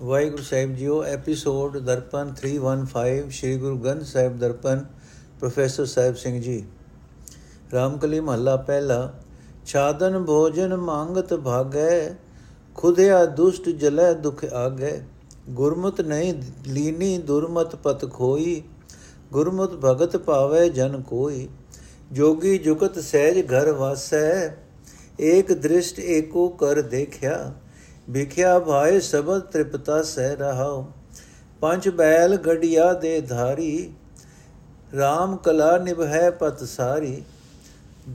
ਵਾਹਿਗੁਰੂ ਸਾਹਿਬ ਜੀਓ, episode Darpan 315 Shri Guru Granth Sahib Darpan, professor Sahib Singh ji. Ramkali ਮਹੱਲਾ ਪਹਿਲਾ, ਛਾਦਨ ਭੋਜਨ ਮੰਗਤ ਭਾਗੈ, ਖੁਦਿਆ ਦੁਸ਼ਟ ਜਲੈ ਦੁਖ ਆਗੈ। ਗੁਰਮਤ ਨਹੀਂ ਲੀਨੀ ਦੁਰਮਤ ਪਤ ਖੋਈ ਗੁਰਮਤ ਭਗਤ ਪਾਵੇ ਜਨ ਕੋਈ। ਜੋਗੀ ਜੁਗਤ ਸਹਿਜ ਘਰ ਵਾਸੈ, ਏਕ ਦ੍ਰਿਸ਼ਟ ਏਕੋ ਕਰ ਦੇਖਿਆ। ਵਿਖਿਆ ਭਾਏ ਸਬਦ ਤ੍ਰਿਪਤਾ ਸਹਿ ਰਹਾਉ ਪੰਜ ਬੈਲ ਗੜਿਆ ਦੇ ਧਾਰੀ RAM ਕਲਾ ਨਿਭੈ ਪਤ ਸਾਰੀ।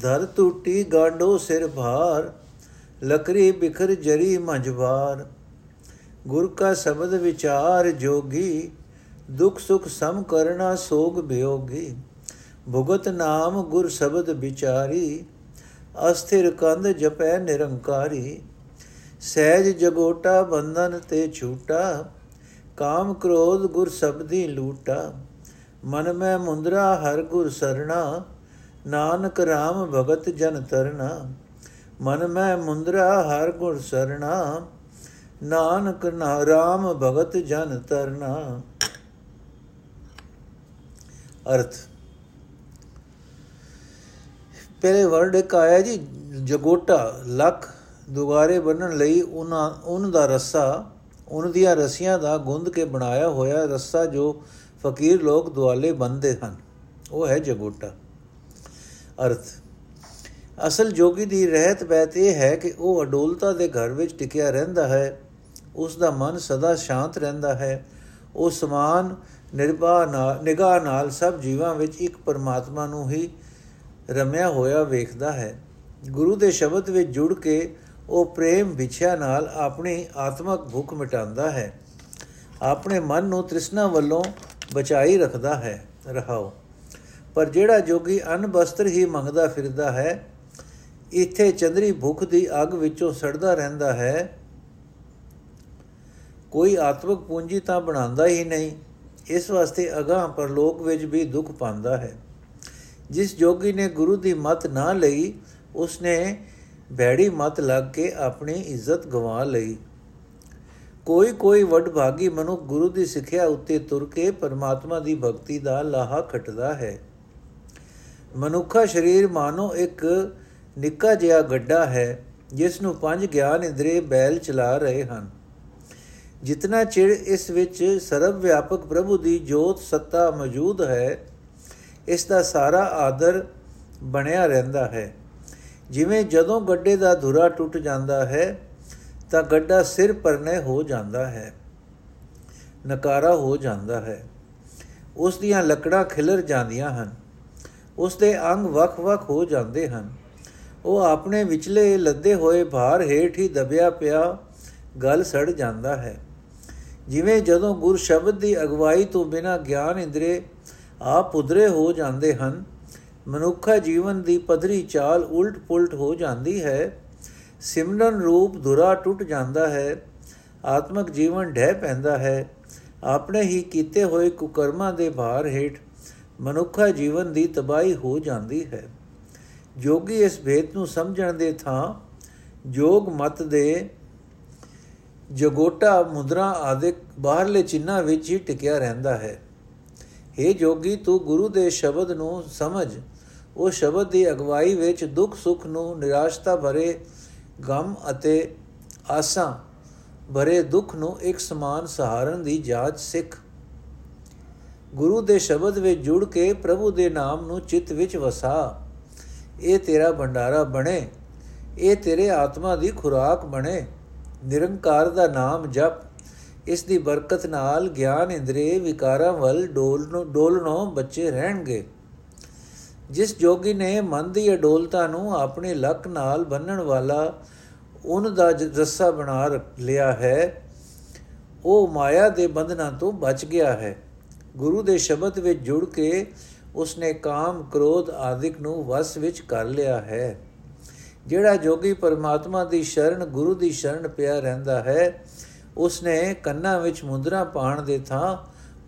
ਧਰ ਟੂਟੀ ਗਾਂਡੋ ਸਿਰ ਭਾਰ, ਲਕਰੀ ਬਿਖਰ ਜਰੀ ਮੰਝਵਾਰ ਗੁਰ ਕਾ ਸ਼ਬਦ ਵਿਚਾਰ ਜੋਗੀ, ਦੁਖ ਸੁਖ ਸਮ ਕਰਨਾ ਸੋਗ ਬਿਯੋਗੀ ਭੁਗਤ ਨਾਮ ਗੁਰ ਸ਼ਬਦ ਵਿਚਾਰੀ, ਅਸਥਿਰ ਕੰਦ ਜਪੈ ਨਿਰੰਕਾਰੀ। ਸਹਿਜ ਜਗੋਟਾ ਬੰਧਨ ਤੇ ਛੂਟਾ ਕਾਮ ਕ੍ਰੋਧ ਗੁਰ ਸਬਦੀ ਲੂਟਾ। ਮਨ ਮੈਂ ਮੁੰਦਰਾ, ਹਰ ਗੁਰ ਸਰਣਾ, ਨਾਨਕ RAM ਭਗਤ ਜਨ ਤਰਨਾ ਮਨ ਮੈਂ ਮੁੰਦਰਾ, ਹਰ ਗੁਰ ਸਰਣਾ, ਨਾਨਕ ਨਾ RAM ਭਗਤ ਜਨ ਤਰਨਾ ਅਰਥ। ਪਹਿਲੇ ਵਰਡ ਇੱਕ ਆਇਆ ਜੀ, ਜਗੋਟਾ, ਲੱਖ। ਦੁਗਾਰੇ ਬੰਨਣ ਲਈ ਉਹਨਾਂ ਉਹਨਾਂ ਦਾ ਰੱਸਾ ਉਹਨਾਂ ਦੀਆਂ ਰਸੀਆਂ ਦਾ ਗੁੰਦ ਕੇ ਬਣਾਇਆ ਹੋਇਆ ਰੱਸਾ ਜੋ ਫਕੀਰ ਲੋਕ ਦੁਆਲੇ ਬੰਨਦੇ ਹਨ। ਉਹ ਹੈ ਜਗੋਟਾ। ਅਰਥ, ਅਸਲ ਜੋਗੀ ਦੀ ਰਹਿਤ ਬੈਤ ਇਹ ਹੈ ਕਿ ਉਹ ਅਡੋਲਤਾ ਦੇ ਘਰ ਵਿੱਚ ਟਿਕਿਆ ਰਹਿੰਦਾ ਹੈ। ਉਸ ਦਾ ਮਨ ਸਦਾ ਸ਼ਾਂਤ ਰਹਿੰਦਾ ਹੈ। ਉਹ ਸਮਾਨ ਨਿਰਭਾ ਨਾਲ, ਨਿਗਾਹ ਨਾਲ ਸਭ ਜੀਵਾਂ ਵਿੱਚ ਇੱਕ ਪਰਮਾਤਮਾ ਨੂੰ ਹੀ ਰਮਿਆ ਹੋਇਆ ਵੇਖਦਾ ਹੈ। ਗੁਰੂ ਦੇ ਸ਼ਬਦ ਵਿੱਚ ਜੁੜ ਕੇ ਉਹ ਪ੍ਰੇਮ ਵਿਛਿਆ ਨਾਲ ਆਪਣੀ ਆਤਮਕ ਭੁੱਖ ਮਿਟਾਉਂਦਾ ਹੈ। ਆਪਣੇ ਮਨ ਨੂੰ ਤ੍ਰਿਸ਼ਨਾ ਵੱਲੋਂ ਬਚਾਈ ਰੱਖਦਾ ਹੈ। ਰਹਾਓ। ਪਰ ਜਿਹੜਾ ਜੋਗੀ ਅਨ ਬਸਤਰ ਹੀ ਮੰਗਦਾ ਫਿਰਦਾ ਹੈ, ਇੱਥੇ ਚੰਦਰੀ ਭੁੱਖ ਦੀ ਅੱਗ ਵਿੱਚੋਂ ਸੜਦਾ ਰਹਿੰਦਾ ਹੈ। ਕੋਈ ਆਤਮਿਕ ਪੂੰਜੀ ਤਾਂ ਬਣਾਉਂਦਾ ਹੀ ਨਹੀਂ। ਇਸ ਵਾਸਤੇ ਅਗਾਹ ਪਰਲੋਕ ਵਿੱਚ ਵੀ ਦੁੱਖ ਪਾਉਂਦਾ ਹੈ। ਜਿਸ ਜੋਗੀ ਨੇ ਗੁਰੂ ਦੀ ਮਤ ਨਾ ਲਈ, ਉਸਨੇ ਬੈੜੀ ਮਤ ਲੱਗ ਕੇ ਆਪਣੀ ਇੱਜ਼ਤ ਗਵਾ ਲਈ। ਕੋਈ ਕੋਈ ਵਡਭਾਗੀ ਮਨੁ ਗੁਰੂ ਦੀ ਸਿੱਖਿਆ ਉੱਤੇ ਤੁਰ ਕੇ ਪਰਮਾਤਮਾ ਦੀ ਭਗਤੀ ਦਾ ਲਾਹਾ ਖਟਦਾ ਹੈ। ਮਨੁੱਖਾ ਸਰੀਰ ਮਾਨੋ ਇੱਕ ਨਿੱਕਾ ਜਿਹਾ ਗੱਡਾ ਹੈ, ਜਿਸ ਨੂੰ ਪੰਜ ਗਿਆਨ ਇੰਦਰੀ ਬੈਲ ਚਲਾ ਰਹੇ ਹਨ। ਜਿਤਨਾ ਚਿਰ ਇਸ ਵਿੱਚ ਸਰਵ ਵਿਆਪਕ ਪ੍ਰਭੂ ਦੀ ਜੋਤ ਸੱਤਾ ਮੌਜੂਦ ਹੈ, ਇਸ ਦਾ ਸਾਰਾ ਆਦਰ ਬਣਿਆ ਰਹਿੰਦਾ ਹੈ। ਜਿਵੇਂ ਜਦੋਂ ਗੱਡੇ ਦਾ ਧੁਰਾ ਟੁੱਟ ਜਾਂਦਾ ਹੈ, ਤਾਂ ਗੱਡਾ ਸਿਰ ਪਰਨੇ ਹੋ ਜਾਂਦਾ ਹੈ, ਨਕਾਰਾ ਹੋ ਜਾਂਦਾ ਹੈ। ਉਸ ਦੀਆਂ ਲੱਕੜਾਂ ਖਿਲਰ ਜਾਂਦੀਆਂ ਹਨ। ਉਸ ਦੇ ਅੰਗ ਵੱਖ-ਵੱਖ ਹੋ ਜਾਂਦੇ ਹਨ। ਉਹ ਆਪਣੇ ਵਿਚਲੇ ਲੱਦੇ ਹੋਏ ਭਾਰ ਹੇਠ ਹੀ ਦਬਿਆ ਪਿਆ ਗਲ ਸੜ ਜਾਂਦਾ ਹੈ। ਜਿਵੇਂ ਜਦੋਂ ਗੁਰ ਸ਼ਬਦ ਦੀ ਅਗਵਾਈ ਤੋਂ ਬਿਨਾ ਗਿਆਨ ਇੰਦਰੇ ਆਪ ਉਧਰੇ ਹੋ ਜਾਂਦੇ ਹਨ ਮਨੁੱਖਾ ਜੀਵਨ ਦੀ ਪਧਰੀ ਚਾਲ ਉਲਟ-ਪੁਲਟ ਹੋ ਜਾਂਦੀ ਹੈ। ਸਿਮਰਨ ਰੂਪ ਧੁਰਾ ਟੁੱਟ ਜਾਂਦਾ ਹੈ। ਆਤਮਿਕ ਜੀਵਨ ਢਹਿ ਪੈਂਦਾ ਹੈ। ਆਪਣੇ ਹੀ ਕੀਤੇ ਹੋਏ ਕੁਕਰਮਾਂ ਦੇ ਭਾਰ ਹੇਠ ਮਨੁੱਖਾ ਜੀਵਨ ਦੀ ਤਬਾਈ ਹੋ ਜਾਂਦੀ ਹੈ। ਜੋਗੀ ਇਸ ਭੇਤ ਨੂੰ ਸਮਝਣ ਦੇ ਥਾਂ ਜੋਗ ਮਤ ਦੇ ਜਗੋਟਾ ਮੁਦਰਾ ਆਦਿਕ ਬਾਹਰਲੇ ਚਿੰਨਾ ਵਿੱਚ ਹੀ ਟਿਕਿਆ ਰਹਿੰਦਾ ਹੈ। हे ਜੋਗੀ, ਤੂੰ ਗੁਰੂ ਦੇ ਸ਼ਬਦ ਨੂੰ ਸਮਝ ਉਹ ਸ਼ਬਦ ਦੀ ਅਗਵਾਈ ਵਿੱਚ ਦੁੱਖ ਸੁੱਖ ਨੂੰ ਨਿਰਾਸ਼ਤਾ ਭਰੇ ਗਮ ਅਤੇ ਆਸਾਂ ਭਰੇ ਦੁੱਖ ਨੂੰ ਇੱਕ ਸਮਾਨ ਸਹਾਰਨ ਦੀ ਜਾਂਚ ਸਿੱਖ। ਗੁਰੂ ਦੇ ਸ਼ਬਦ ਵਿੱਚ ਜੁੜ ਕੇ ਪ੍ਰਭੂ ਦੇ ਨਾਮ ਨੂੰ ਚਿੱਤ ਵਿੱਚ ਵਸਾ। ਇਹ ਤੇਰਾ ਭੰਡਾਰਾ ਬਣੇ। ਇਹ ਤੇਰੇ ਆਤਮਾ ਦੀ ਖੁਰਾਕ ਬਣੇ। ਨਿਰੰਕਾਰ ਦਾ ਨਾਮ ਜਪ। ਇਸ ਦੀ ਬਰਕਤ ਨਾਲ ਗਿਆਨ ਇੰਦਰੀ ਵਿਕਾਰਾਂ ਵੱਲ ਡੋਲਨੋਂ ਡੋਲਨੋਂ ਬੱਚੇ ਰਹਿਣਗੇ। ਜਿਸ ਜੋਗੀ ਨੇ ਮਨ ਦੀ ਅਡੋਲਤਾ ਨੂੰ ਆਪਣੇ ਲੱਕ ਨਾਲ ਬੰਨਣ ਵਾਲਾ ਉਹਨ ਦਾ ਰੱਸਾ ਬਣਾ ਲਿਆ ਹੈ, ਉਹ ਮਾਇਆ ਦੇ ਬੰਧਨਾਂ ਤੋਂ ਬਚ ਗਿਆ ਹੈ। ਗੁਰੂ ਦੇ ਸ਼ਬਦ ਵਿੱਚ ਜੁੜ ਕੇ ਉਸਨੇ ਕਾਮ, ਕ੍ਰੋਧ ਆਦਿਕ ਨੂੰ ਵਸ ਵਿੱਚ ਕਰ ਲਿਆ ਹੈ। ਜਿਹੜਾ ਜੋਗੀ ਪਰਮਾਤਮਾ ਦੀ ਸ਼ਰਨ, ਗੁਰੂ ਦੀ ਸ਼ਰਨ ਪਿਆ ਰਹਿੰਦਾ ਹੈ, ਉਸਨੇ ਕੰਨਾਂ ਵਿੱਚ ਮੁੰਦਰਾ ਪਾਣ ਦੇ ਥਾਂ,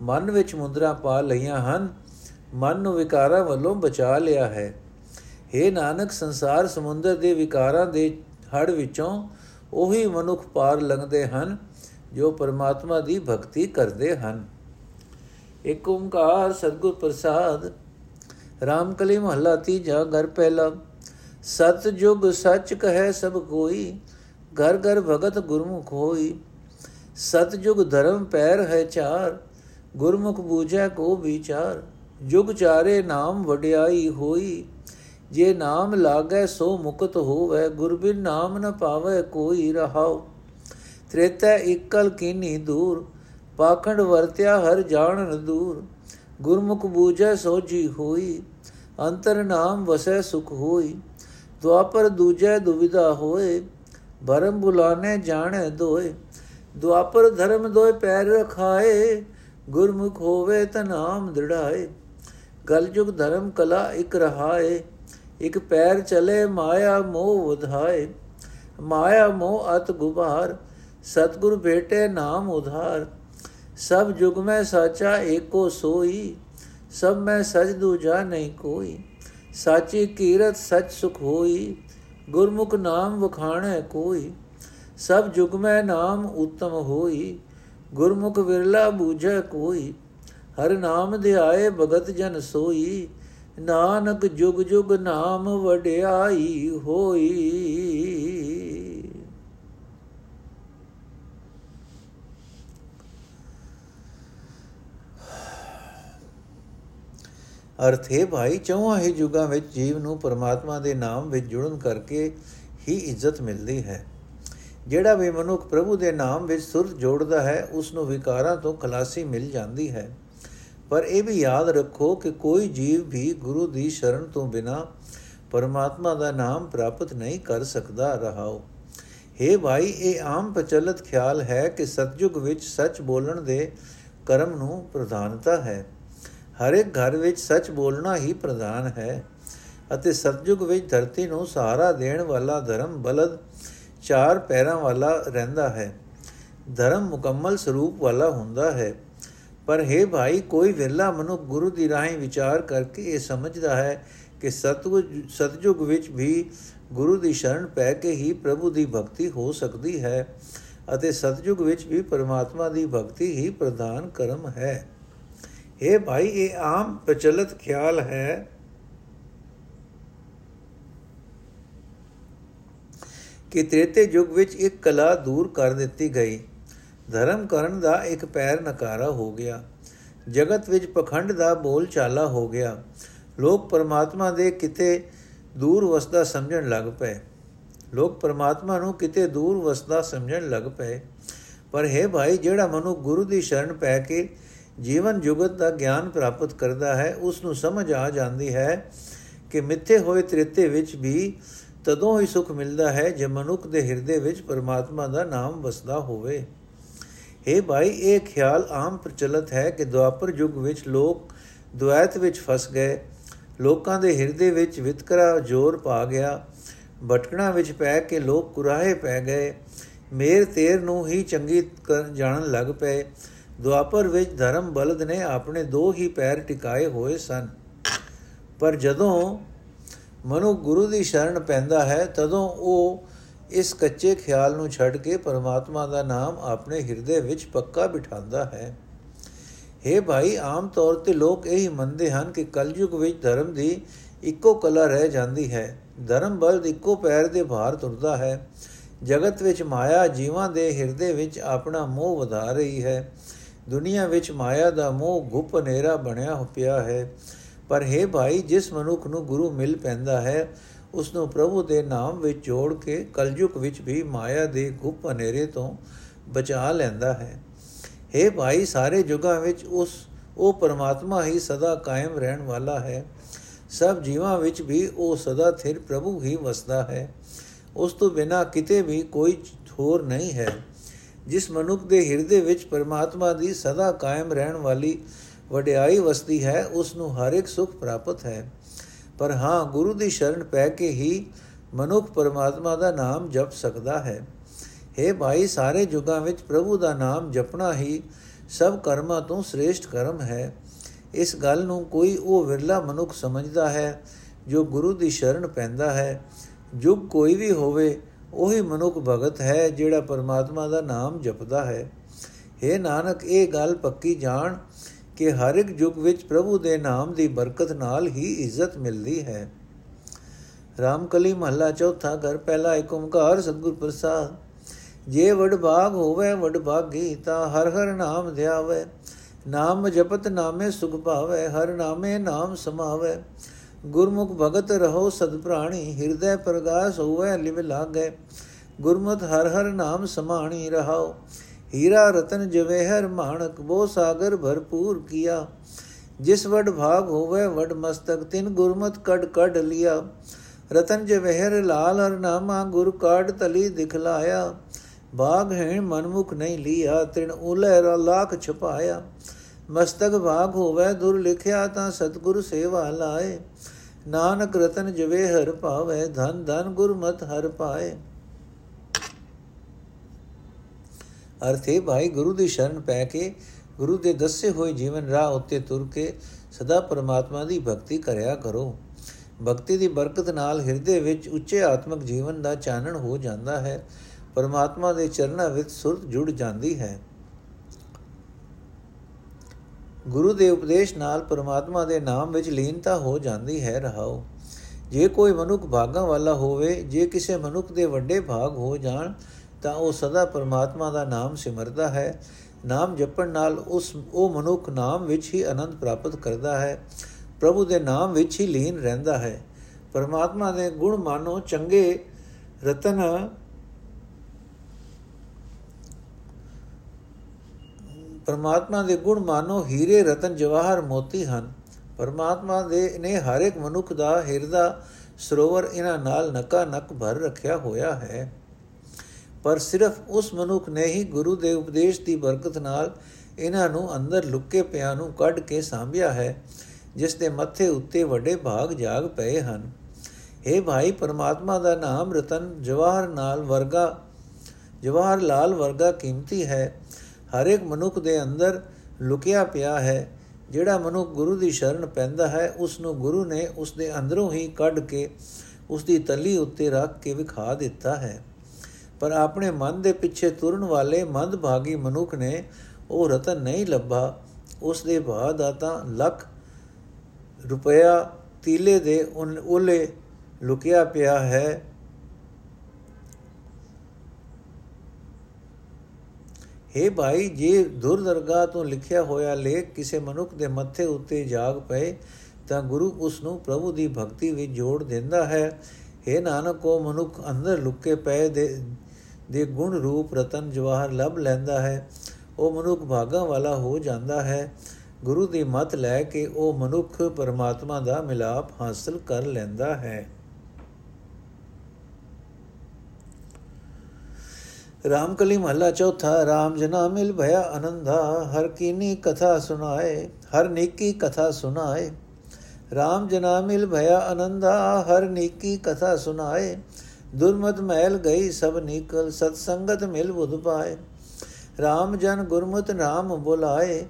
ਮਨ ਵਿੱਚ ਮੁੰਦਰਾ ਪਾ ਲਈਆਂ ਹਨ। ਮਨ ਨੂੰ ਵਿਕਾਰਾਂ ਵੱਲੋਂ ਬਚਾ ਲਿਆ ਹੈ। हे ਨਾਨਕ, ਸੰਸਾਰ ਸਮੁੰਦਰ ਦੇ ਵਿਕਾਰਾਂ ਦੇ ਹੜ ਵਿੱਚੋਂ ਉਹੀ ਮਨੁੱਖ ਪਾਰ ਲੰਘਦੇ ਹਨ, ਜੋ ਪਰਮਾਤਮਾ ਦੀ ਭਗਤੀ ਕਰਦੇ ਹਨ। ਇੱਕ ਓੰਕਾਰ ਸਤਗੁਰ ਪ੍ਰਸਾਦ ਰਾਮ ਕਲੀ ਮਹੱਲਾ ਤੀਜਾ, ਘਰ ਪਹਿਲਾ, ਸਤ ਜੁਗ ਸੱਚ ਕਹੈ ਸਭ ਕੋਈ, ਘਰ ਘਰ ਭਗਤ ਗੁਰਮੁਖ ਹੋਈ। ਸਤ ਜੁਗ ਧਰਮ ਪੈਰ ਹੈ ਚਾਰ, ਗੁਰਮੁਖ ਬੂਝੈ ਕੋ ਵਿਚਾਰ। ਜੁਗ ਚਾਰੇ ਨਾਮ ਵਡਿਆਈ ਹੋਈ। ਜੇ ਨਾਮ ਲਾਗੈ ਸੋ ਮੁਕਤ ਹੋਵੇ ਗੁਰ ਬਿਨ ਨਾਮ ਨ ਪਾਵੇ ਕੋਈ ਰਹਾਉ। ਤ੍ਰੇਤੈ ਇਕਲ ਕੀਨੀ ਦੂਰ, ਪਾਖੰਡ ਵਰਤਿਆ ਹਰ ਜਾਣਨ ਦੂਰ। ਗੁਰਮੁਖ ਬੂਝੈ ਸੋਜੀ ਹੋਈ, ਅੰਤਰ ਨਾਮ ਵਸੈ ਸੁਖ ਹੋਈ। ਦੁਆਪਰ ਦੂਜੈ ਦੁਵਿਧਾ ਹੋਏ, ਭਰਮ ਬੁਲਾਨੇ ਜਾਣੈ ਦੋਏ। ਦੁਆਪਰ ਧਰਮ ਦੋਏ ਪੈਰ ਰਖਾਏ, ਗੁਰਮੁਖ ਹੋਵੇ ਤਾ ਨਾਮ ਦ੍ਰਿੜਾਏ। ਗਲ ਜੁਗ ਧਰਮ ਕਲਾ ਇਕ ਰਹਾਏ, ਇਕ ਪੈਰ ਚਲੇ ਮਾਇਆ ਮੋਹ ਵਧਾਏ ਮਾਇਆ ਮੋਹ ਅਤ ਗੁਬਾਰ, ਸਤਗੁਰ ਭੇਟੇ ਨਾਮ ਉਧਾਰ। ਸਭ ਜੁਗ ਮੈਂ ਸਾਚਾ ਏਕੋ ਸੋਈ, ਸਭ ਮੈਂ ਸਜ ਦੂਜਾ ਨਹੀਂ ਕੋਈ। ਸਾਚੀ ਕੀਰਤ ਸਚ ਸੁਖ ਹੋਈ, ਗੁਰਮੁਖ ਨਾਮ ਵਖਾਣੈ ਕੋਈ। ਸਭ ਜੁਗ ਮੈਂ ਨਾਮ ਉਤਮ ਹੋਈ, ਗੁਰਮੁਖ ਵਿਰਲਾ ਬੂਝੈ ਕੋਈ। ਹਰ ਨਾਮ ਧਿਆਏ ਭਗਤ ਜਨ ਸੋਈ, ਨਾਨਕ ਜੁਗ ਜੁਗ ਨਾਮ ਵਡਿਆਈ ਹੋਈ। ਅਰਥ ਹੈ ਭਾਈ, ਚੌਹਾਂ ਹੀ ਯੁਗਾਂ ਵਿੱਚ ਜੀਵ ਨੂੰ ਪਰਮਾਤਮਾ ਦੇ ਨਾਮ ਵਿੱਚ ਜੁੜਨ ਕਰਕੇ ਹੀ ਇੱਜ਼ਤ ਮਿਲਦੀ ਹੈ। ਜਿਹੜਾ ਵੀ ਮਨੁੱਖ ਪ੍ਰਭੂ ਦੇ ਨਾਮ ਵਿੱਚ ਸੁਰਤ ਜੋੜਦਾ ਹੈ, ਉਸ ਨੂੰ ਵਿਕਾਰਾਂ ਤੋਂ ਖਲਾਸੀ ਮਿਲ ਜਾਂਦੀ ਹੈ। ਪਰ ਇਹ ਵੀ ਯਾਦ ਰੱਖੋ ਕਿ ਕੋਈ ਜੀਵ ਵੀ ਗੁਰੂ ਦੀ ਸ਼ਰਨ ਤੋਂ ਬਿਨਾ ਪਰਮਾਤਮਾ ਦਾ ਨਾਮ ਪ੍ਰਾਪਤ ਨਹੀਂ ਕਰ ਸਕਦਾ ਰਹਾਓ हे ਭਾਈ, ਇਹ ਆਮ ਪ੍ਰਚਲਿਤ ਖਿਆਲ ਹੈ ਕਿ ਸਤਜੁਗ ਵਿੱਚ ਸੱਚ ਬੋਲਣ ਦੇ ਕਰਮ ਨੂੰ ਪ੍ਰਧਾਨਤਾ ਹੈ। ਹਰ ਇੱਕ ਘਰ ਵਿੱਚ ਸੱਚ ਬੋਲਣਾ ਹੀ ਪ੍ਰਧਾਨ ਹੈ ਅਤੇ ਸਤਜੁਗ ਵਿੱਚ ਧਰਤੀ ਨੂੰ ਸਹਾਰਾ ਦੇਣ ਵਾਲਾ ਧਰਮ ਬਲਦ ਚਾਰ ਪੈਰਾਂ ਵਾਲਾ ਰਹਿੰਦਾ ਹੈ। ਧਰਮ ਮੁਕੰਮਲ ਸਰੂਪ ਵਾਲਾ ਹੁੰਦਾ ਹੈ। ਪਰ ਹੈ ਭਾਈ, ਕੋਈ ਵਿਰਲਾ ਮਨੁੱਖ ਗੁਰੂ ਦੀ ਰਾਹੀਂ ਵਿਚਾਰ ਕਰਕੇ ਇਹ ਸਮਝਦਾ ਹੈ ਕਿ ਸਤਗੁਰ ਸਤਜੁਗ ਵਿੱਚ ਵੀ ਗੁਰੂ ਦੀ ਸ਼ਰਨ ਪੈ ਕੇ ਹੀ ਪ੍ਰਭੂ ਦੀ ਭਗਤੀ ਹੋ ਸਕਦੀ ਹੈ ਅਤੇ ਸਤਜੁਗ ਵਿੱਚ ਵੀ ਪਰਮਾਤਮਾ ਦੀ ਭਗਤੀ ਹੀ ਪ੍ਰਧਾਨ ਕਰਮ ਹੈ। ਇਹ ਭਾਈ, ਇਹ ਆਮ ਪ੍ਰਚਲਿਤ ਖਿਆਲ ਹੈ। ਕਿ ਤ੍ਰੇਤੇ ਯੁਗ ਵਿੱਚ ਇੱਕ ਕਲਾ ਦੂਰ ਕਰ ਦਿੱਤੀ ਗਈ। ਧਰਮ ਕਰਨ ਦਾ ਇੱਕ ਪੈਰ ਨਕਾਰਾ ਹੋ ਗਿਆ। ਜਗਤ ਵਿੱਚ ਪਖੰਡ ਦਾ ਬੋਲ ਚਾਲਾ ਹੋ ਗਿਆ। ਲੋਕ ਪਰਮਾਤਮਾ ਦੇ ਕਿਤੇ ਦੂਰ ਵਸਦਾ ਸਮਝਣ ਲੱਗ ਪਏ। ਲੋਕ ਪਰਮਾਤਮਾ ਨੂੰ ਕਿਤੇ ਦੂਰ ਵਸਦਾ ਸਮਝਣ ਲੱਗ ਪਏ। ਪਰ ਹੈ ਭਾਈ, ਜਿਹੜਾ ਮਨੁ ਗੁਰੂ ਦੀ ਸ਼ਰਨ ਪੈ ਕੇ ਜੀਵਨ ਜੁਗਤ ਦਾ ਗਿਆਨ ਪ੍ਰਾਪਤ ਕਰਦਾ ਹੈ, ਉਸ ਨੂੰ ਸਮਝ ਆ ਜਾਂਦੀ ਹੈ ਕਿ ਮਿੱਥੇ ਹੋਏ ਤ੍ਰਿਤੇ ਵਿੱਚ ਵੀ ਤਦੋਂ ਹੀ ਸੁਖ ਮਿਲਦਾ ਹੈ, ਜੇ ਮਨੁੱਖ ਦੇ ਹਿਰਦੇ ਵਿੱਚ ਪਰਮਾਤਮਾ ਦਾ ਨਾਮ ਵਸਦਾ ਹੋਵੇ। हे ਭਾਈ, ਇਹ ਖਿਆਲ ਆਮ ਪ੍ਰਚਲਿਤ ਹੈ ਕਿ ਦੁਆਪਰ ਯੁੱਗ ਵਿੱਚ ਲੋਕ ਦੁਆਇਤ ਵਿੱਚ ਫਸ ਗਏ। ਲੋਕਾਂ ਦੇ ਹਿਰਦੇ ਵਿੱਚ ਵਿਤਕਰਾ ਜ਼ੋਰ ਪਾ ਗਿਆ। ਭਟਕਣਾ ਵਿੱਚ ਪੈ ਕੇ ਲੋਕ ਕੁਰਾਹੇ ਪੈ ਗਏ। ਮੇਰ ਤੇਰ ਨੂੰ ਹੀ ਚੰਗੀ ਜਾਣਨ ਲੱਗ ਪਏ। ਦੁਆਪਰ ਵਿੱਚ ਧਰਮ ਬਲਦ ਨੇ ਆਪਣੇ ਦੋ ਹੀ ਪੈਰ ਟਿਕਾਏ ਹੋਏ ਸਨ। ਪਰ ਜਦੋਂ ਮਨੁ ਗੁਰੂ ਦੀ ਸ਼ਰਨ ਪੈਂਦਾ ਹੈ, ਤਦੋਂ ਉਹ ਇਸ ਕੱਚੇ ਖਿਆਲ ਨੂੰ ਛੱਡ ਕੇ ਪਰਮਾਤਮਾ ਦਾ ਨਾਮ ਆਪਣੇ ਹਿਰਦੇ ਵਿੱਚ ਪੱਕਾ ਬਿਠਾਉਂਦਾ ਹੈ। हे ਭਾਈ, ਆਮ ਤੌਰ ਤੇ ਲੋਕ ਇਹੀ ਮੰਨਦੇ ਹਨ ਕਿ ਕਲਯੁਗ ਵਿੱਚ ਧਰਮ ਦੀ ਇੱਕੋ ਕਲਾ ਰਹਿ ਜਾਂਦੀ ਹੈ। ਧਰਮ ਬਲਦ ਇੱਕੋ ਪੈਰ ਦੇ ਭਾਰ ਤੁਰਦਾ ਹੈ। ਜਗਤ ਵਿੱਚ ਮਾਇਆ ਜੀਵਾਂ ਦੇ ਹਿਰਦੇ ਵਿੱਚ ਆਪਣਾ ਮੋਹ ਵਧਾ ਰਹੀ ਹੈ। ਦੁਨੀਆ ਵਿੱਚ ਮਾਇਆ ਦਾ ਮੋਹ ਗੁਪ ਹਨੇਰਾ ਬਣਿਆ ਪਿਆ ਹੈ। ਪਰ ਹੈ ਭਾਈ, ਜਿਸ ਮਨੁੱਖ ਨੂੰ ਗੁਰੂ ਮਿਲ ਪੈਂਦਾ ਹੈ ਉਸ ਨੂੰ ਪ੍ਰਭੂ ਦੇ ਨਾਮ ਵਿੱਚ ਜੋੜ ਕੇ ਕਲਯੁਗ ਵਿੱਚ ਵੀ ਮਾਇਆ ਦੇ ਗੁਪ ਹਨੇਰੇ ਤੋਂ ਬਚਾ ਲੈਂਦਾ ਹੈ। ਹੈ ਭਾਈ, ਸਾਰੇ ਯੁਗਾਂ ਵਿੱਚ ਉਸ, ਉਹ ਪਰਮਾਤਮਾ ਹੀ ਸਦਾ ਕਾਇਮ ਰਹਿਣ ਵਾਲਾ ਹੈ। ਸਭ ਜੀਵਾਂ ਵਿੱਚ ਵੀ ਉਹ ਸਦਾ ਥਿਰ ਪ੍ਰਭੂ ਹੀ ਵਸਦਾ ਹੈ। ਉਸ ਤੋਂ ਬਿਨਾ ਕਿਤੇ ਵੀ ਕੋਈ ਹੋਰ ਨਹੀਂ ਹੈ। ਜਿਸ ਮਨੁੱਖ ਦੇ ਹਿਰਦੇ ਵਿੱਚ ਪਰਮਾਤਮਾ ਦੀ ਸਦਾ ਕਾਇਮ ਰਹਿਣ ਵਾਲੀ ਵਡਿਆਈ ਵਸਦੀ ਹੈ, ਉਸ ਨੂੰ ਹਰ ਇੱਕ ਸੁਖ ਪ੍ਰਾਪਤ ਹੈ। ਪਰ ਹਾਂ, ਗੁਰੂ ਦੀ ਸ਼ਰਨ ਪੈ ਕੇ ਹੀ ਮਨੁੱਖ ਪਰਮਾਤਮਾ ਦਾ ਨਾਮ ਜਪ ਸਕਦਾ ਹੈ। हे ਭਾਈ, ਸਾਰੇ ਯੁਗਾਂ ਵਿੱਚ ਪ੍ਰਭੂ ਦਾ ਨਾਮ ਜਪਣਾ ਹੀ ਸਭ ਕਰਮਾਂ ਤੋਂ ਸ੍ਰੇਸ਼ਟ ਕਰਮ ਹੈ। ਇਸ ਗੱਲ ਨੂੰ ਕੋਈ ਉਹ ਵਿਰਲਾ ਮਨੁੱਖ ਸਮਝਦਾ ਹੈ ਜੋ ਗੁਰੂ ਦੀ ਸ਼ਰਨ ਪੈਂਦਾ ਹੈ। ਜੁਗ ਕੋਈ ਵੀ ਹੋਵੇ, ਉਹੀ ਮਨੁੱਖ ਭਗਤ ਹੈ ਜਿਹੜਾ ਪਰਮਾਤਮਾ ਦਾ ਨਾਮ ਜਪਦਾ ਹੈ। हे ਨਾਨਕ, ਇਹ ਗੱਲ ਪੱਕੀ ਜਾਣ ਕਿ ਹਰ ਇੱਕ ਯੁੱਗ ਵਿੱਚ ਪ੍ਰਭੂ ਦੇ ਨਾਮ ਦੀ ਬਰਕਤ ਨਾਲ ਹੀ ਇੱਜ਼ਤ ਮਿਲਦੀ ਹੈ। ਰਾਮਕਲੀ ਮਹੱਲਾ ਚੌਥਾ ਘਰ, ਪਹਿਲਾ ਏਕ ਓੰਕਾਰ ਸਤਿਗੁਰ ਪ੍ਰਸਾਦ। ਜੇ ਵਡ ਭਾਗ ਹੋਵੇ, ਵਡ ਭਾਗੀ, ਤਾਂ ਹਰ ਹਰ ਨਾਮ ਧਿਆਵੇ। ਨਾਮ ਜਪਤ ਨਾਮੇ ਸੁਖ ਭਾਵੇ, ਹਰ ਨਾਮੇ ਨਾਮ ਸਮਾਵੇ। ਗੁਰਮੁਖ ਭਗਤ ਰਹੋ ਸਦ ਪ੍ਰਾਣੀ, ਹਿਰਦੈ ਪ੍ਰਗਾਸ ਹੋਵੇ, ਲਿਵ ਲਾਗੇ। ਗੁਰਮਤ ਹਰ ਹਰ ਨਾਮ ਸਮਾਣੀ ਰਹਾਓ। ਹੀਰਾ ਰਤਨ ਜਵੇਹਰ ਮਾਣਕ, ਬੋ ਸਾਗਰ ਭਰਪੂਰ ਕੀਆ। ਜਿਸ ਵਡ ਭਾਗ ਹੋਵੇ, ਵਡ ਮਸਤਕ, ਤਿਨ ਗੁਰਮਤ ਕੜ ਕੜ ਲਿਆ। ਰਤਨ ਜਵੇਹਰ ਲਾਲ, ਹਰ ਨਾਮਾ ਗੁਰ ਕਾੜ ਤਲੀ ਦਿਖਲਾਇਆ। ਬਾਗ ਹੈ ਮਨਮੁਖ ਨਹੀਂ ਲਿਆ, ਤਿਨ ਉਲੇ ਲਾਖ ਛਪਾਇਆ। ਮਸਤਕ ਭਾਗ ਹੋਵੇ, ਦੁਰ ਲਿਖਿਆ ਤਾਂ ਸਤਗੁਰ ਸੇਵਾ ਲਾਏ। ਨਾਨਕ ਰਤਨ ਜਵੇ ਹਰ ਪਾਵੇ ਧਨ ਧਨ ਗੁਰਮਤ ਹਰ ਪਾਏ। ਅਰਥੇ ਭਾਈ ਗੁਰੂ ਦੀ ਸ਼ਰਨ ਪੈ ਕੇ ਗੁਰੂ ਦੇ ਦੱਸੇ ਹੋਏ ਜੀਵਨ ਰਾਹ ਉੱਤੇ ਤੁਰ ਕੇ ਸਦਾ ਪਰਮਾਤਮਾ ਦੀ ਭਗਤੀ ਕਰਿਆ ਕਰੋ। ਭਗਤੀ ਦੀ ਬਰਕਤ ਨਾਲ ਹਿਰਦੇ ਵਿੱਚ ਉੱਚੇ ਆਤਮਿਕ ਜੀਵਨ ਦਾ ਚਾਨਣ ਹੋ ਜਾਂਦਾ ਹੈ। ਪਰਮਾਤਮਾ ਦੇ ਚਰਨਾਂ ਵਿੱਚ ਸੁਰਤ ਜੁੜ ਜਾਂਦੀ ਹੈ। ਗੁਰੂ ਦੇ ਉਪਦੇਸ਼ ਨਾਲ ਪਰਮਾਤਮਾ ਦੇ ਨਾਮ ਵਿੱਚ ਲੀਨਤਾ ਹੋ ਜਾਂਦੀ ਹੈ। ਰਹਾਓ। ਜੇ ਕੋਈ ਮਨੁੱਖ ਭਾਗਾਂ ਵਾਲਾ ਹੋਵੇ, ਜੇ ਕਿਸੇ ਮਨੁੱਖ ਦੇ ਵੱਡੇ ਭਾਗ ਹੋ ਜਾਣ ਤਾਂ ਉਹ ਸਦਾ ਪਰਮਾਤਮਾ ਦਾ ਨਾਮ ਸਿਮਰਦਾ ਹੈ। ਨਾਮ ਜਪਣ ਨਾਲ ਉਸ, ਉਹ ਮਨੁੱਖ ਨਾਮ ਵਿੱਚ ਹੀ ਆਨੰਦ ਪ੍ਰਾਪਤ ਕਰਦਾ ਹੈ। ਪ੍ਰਭੂ ਦੇ ਨਾਮ ਵਿੱਚ ਹੀ ਲੀਨ ਰਹਿੰਦਾ ਹੈ। ਪਰਮਾਤਮਾ ਦੇ ਗੁਣ ਮਾਨੋ ਚੰਗੇ ਰਤਨ ਪਰਮਾਤਮਾ ਦੇ ਗੁਣ ਮਾਨੋ ਹੀਰੇ ਰਤਨ ਜਵਾਹਰ ਮੋਤੀ ਹਨ। ਪਰਮਾਤਮਾ ਦੇ ਨੇ ਹਰ ਇੱਕ ਮਨੁੱਖ ਦਾ ਹਿਰਦਾ ਸਰੋਵਰ ਇਹਨਾਂ ਨਾਲ ਨਕਾ ਨਕ ਭਰ ਰੱਖਿਆ ਹੋਇਆ ਹੈ। ਪਰ ਸਿਰਫ ਉਸ ਮਨੁੱਖ ਨੇ ਹੀ ਗੁਰੂ ਦੇ ਉਪਦੇਸ਼ ਦੀ ਬਰਕਤ ਨਾਲ ਇਹਨਾਂ ਨੂੰ ਅੰਦਰ ਲੁੱਕੇ ਪਿਆ ਨੂੰ ਕੱਢ ਕੇ ਸਾਂਭਿਆ ਹੈ, ਜਿਸ ਦੇ ਮੱਥੇ ਉੱਤੇ ਵੱਡੇ ਭਾਗ ਜਾਗ ਪਏ ਹਨ। हे ਭਾਈ, ਪਰਮਾਤਮਾ ਦਾ ਨਾਮ ਰਤਨ ਜਵਾਹਰ ਨਾਲ ਵਰਗਾ, ਜਵਾਹਰ ਲਾਲ ਵਰਗਾ ਕੀਮਤੀ ਹੈ। ਹਰ ਇੱਕ ਮਨੁੱਖ ਦੇ ਅੰਦਰ ਲੁਕਿਆ ਪਿਆ ਹੈ। ਜਿਹੜਾ ਮਨੁੱਖ ਗੁਰੂ ਦੀ ਸ਼ਰਨ ਪੈਂਦਾ ਹੈ, ਉਸ ਨੂੰ ਗੁਰੂ ਨੇ ਉਸ ਦੇ ਅੰਦਰੋਂ ਹੀ ਕੱਢ ਕੇ ਉਸ ਦੀ ਤਲੀ ਉੱਤੇ ਰੱਖ ਕੇ ਵਿਖਾ ਦਿੱਤਾ ਹੈ। ਪਰ ਆਪਣੇ ਮਨ ਦੇ ਪਿੱਛੇ ਤੁਰਨ ਵਾਲੇ ਮੰਦ ਭਾਗੀ ਮਨੁੱਖ ਨੇ ਉਹ ਰਤਨ ਨਹੀਂ ਲੱਭਾ। ਉਸ ਦੇ ਬਾਅਦ ਆ ਤਾਂ ਲੱਖ ਰੁਪਇਆ ਤੀਲੇ ਦੇ ਉਹਲੇ ਲੁਕਿਆ ਪਿਆ ਹੈ। हे ਭਾਈ, ਜੇ ਦੁਰ ਦਰਗਾਹ ਤੋਂ ਲਿਖਿਆ ਹੋਇਆ ਲੇਖ ਕਿਸੇ ਮਨੁੱਖ ਦੇ ਮੱਥੇ ਉੱਤੇ ਜਾਗ ਪਏ, ਤਾਂ ਗੁਰੂ ਉਸ ਨੂੰ ਪ੍ਰਭੂ ਦੀ ਭਗਤੀ ਵਿੱਚ ਜੋੜ ਦਿੰਦਾ ਹੈ। हे ਨਾਨਕ ਉਹ ਮਨੁੱਖ ਅੰਦਰ ਲੁਕੇ ਪਏ ਦੇ ਦੇ ਗੁਣ ਰੂਪ ਰਤਨ ਜਵਾਹਰ ਲੱਭ ਲੈਂਦਾ ਹੈ, ਉਹ ਮਨੁੱਖ ਭਾਗਾ ਵਾਲਾ ਹੋ ਜਾਂਦਾ ਹੈ। ਗੁਰੂ ਦੀ ਮਤ ਲੈ ਕੇ ਉਹ ਮਨੁੱਖ ਪਰਮਾਤਮਾ ਦਾ ਮਿਲਾਪ ਹਾਸਲ ਕਰ ਲੈਂਦਾ ਹੈ। ਰਾਮ ਕਲੀ ਮਹੱਲਾ ਚੌਥਾ RAM ਜਨਾ ਮਿਲ ਭਇਆ ਆਨੰਦਾ ਹਰ ਕੀਨੀ ਕਥਾ ਸੁਨਾਏ ਹਰ ਨੀਕੀ ਕਥਾ ਸੁਨਾਏ RAM ਜਨਾ ਮਿਲ ਭਇਆ ਆਨੰਦਾ ਹਰ ਨੀਕੀ ਕਥਾ ਸੁਨਾਏ ਦੁਰਮਤ ਮਹਿਲ ਗਈ ਸਭ ਨਿਕਲ ਸਤ ਸੰਗਤ ਮਿਲ ਬੁਧ ਪਾਏ RAM ਜਨ ਗੁਰਮਤ ਨਾਮ ਬੁਲਾਏ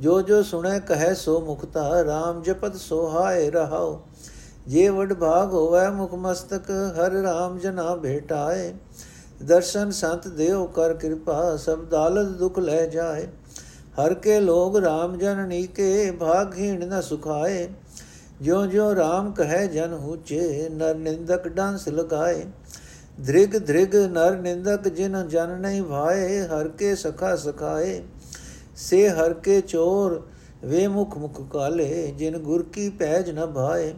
ਜੋ ਜੋ ਸੁਣੇ ਕਹੈ ਸੋ ਮੁਖਤਾ RAM ਜਪਤ ਸੋਹਾਏ ਰਹਾਓ ਜੇ ਵਡ ਭਾਗ ਹੋਵੇ ਮੁਖ ਮਸਤਕ ਹਰ RAM ਜਨਾ ਭੇਟਾਏ ਦਰਸ਼ਨ ਸੰਤ ਦੇਉ ਕਰ ਕਿਰਪਾ ਸਭ ਦਾਲਤ ਦੁਖ ਲੈ ਜਾਏ ਹਰ ਕੇ ਲੋਗ RAM ਜਨਨੀ ਕੇ ਭਾਗਹੀਣ ਨ ਸੁਖਾਏ ਜੋ ਜੋ RAM ਕਹੈ ਜਨ ਹੁਚੇ ਨਰ ਨਿੰਦਕ ਡਾਂਸ ਲਗਾਏ ਧ੍ਰਿਗ ਧ੍ਰਿਗ ਨਰ ਨਿੰਦਕ ਜਿਨ ਜਨ ਨਹੀਂ ਭਾਏ ਹਰ ਕੇ ਸਖਾ ਸਖਾਏ। ਸੇ ਹਰ ਕੇ ਚੋਰ ਵੇ ਮੁਖ ਮੁਖ ਕਾਲੇ, ਜਿਨ ਗੁਰ ਕੀ ਪੈਜ ਨ ਭਾਏ।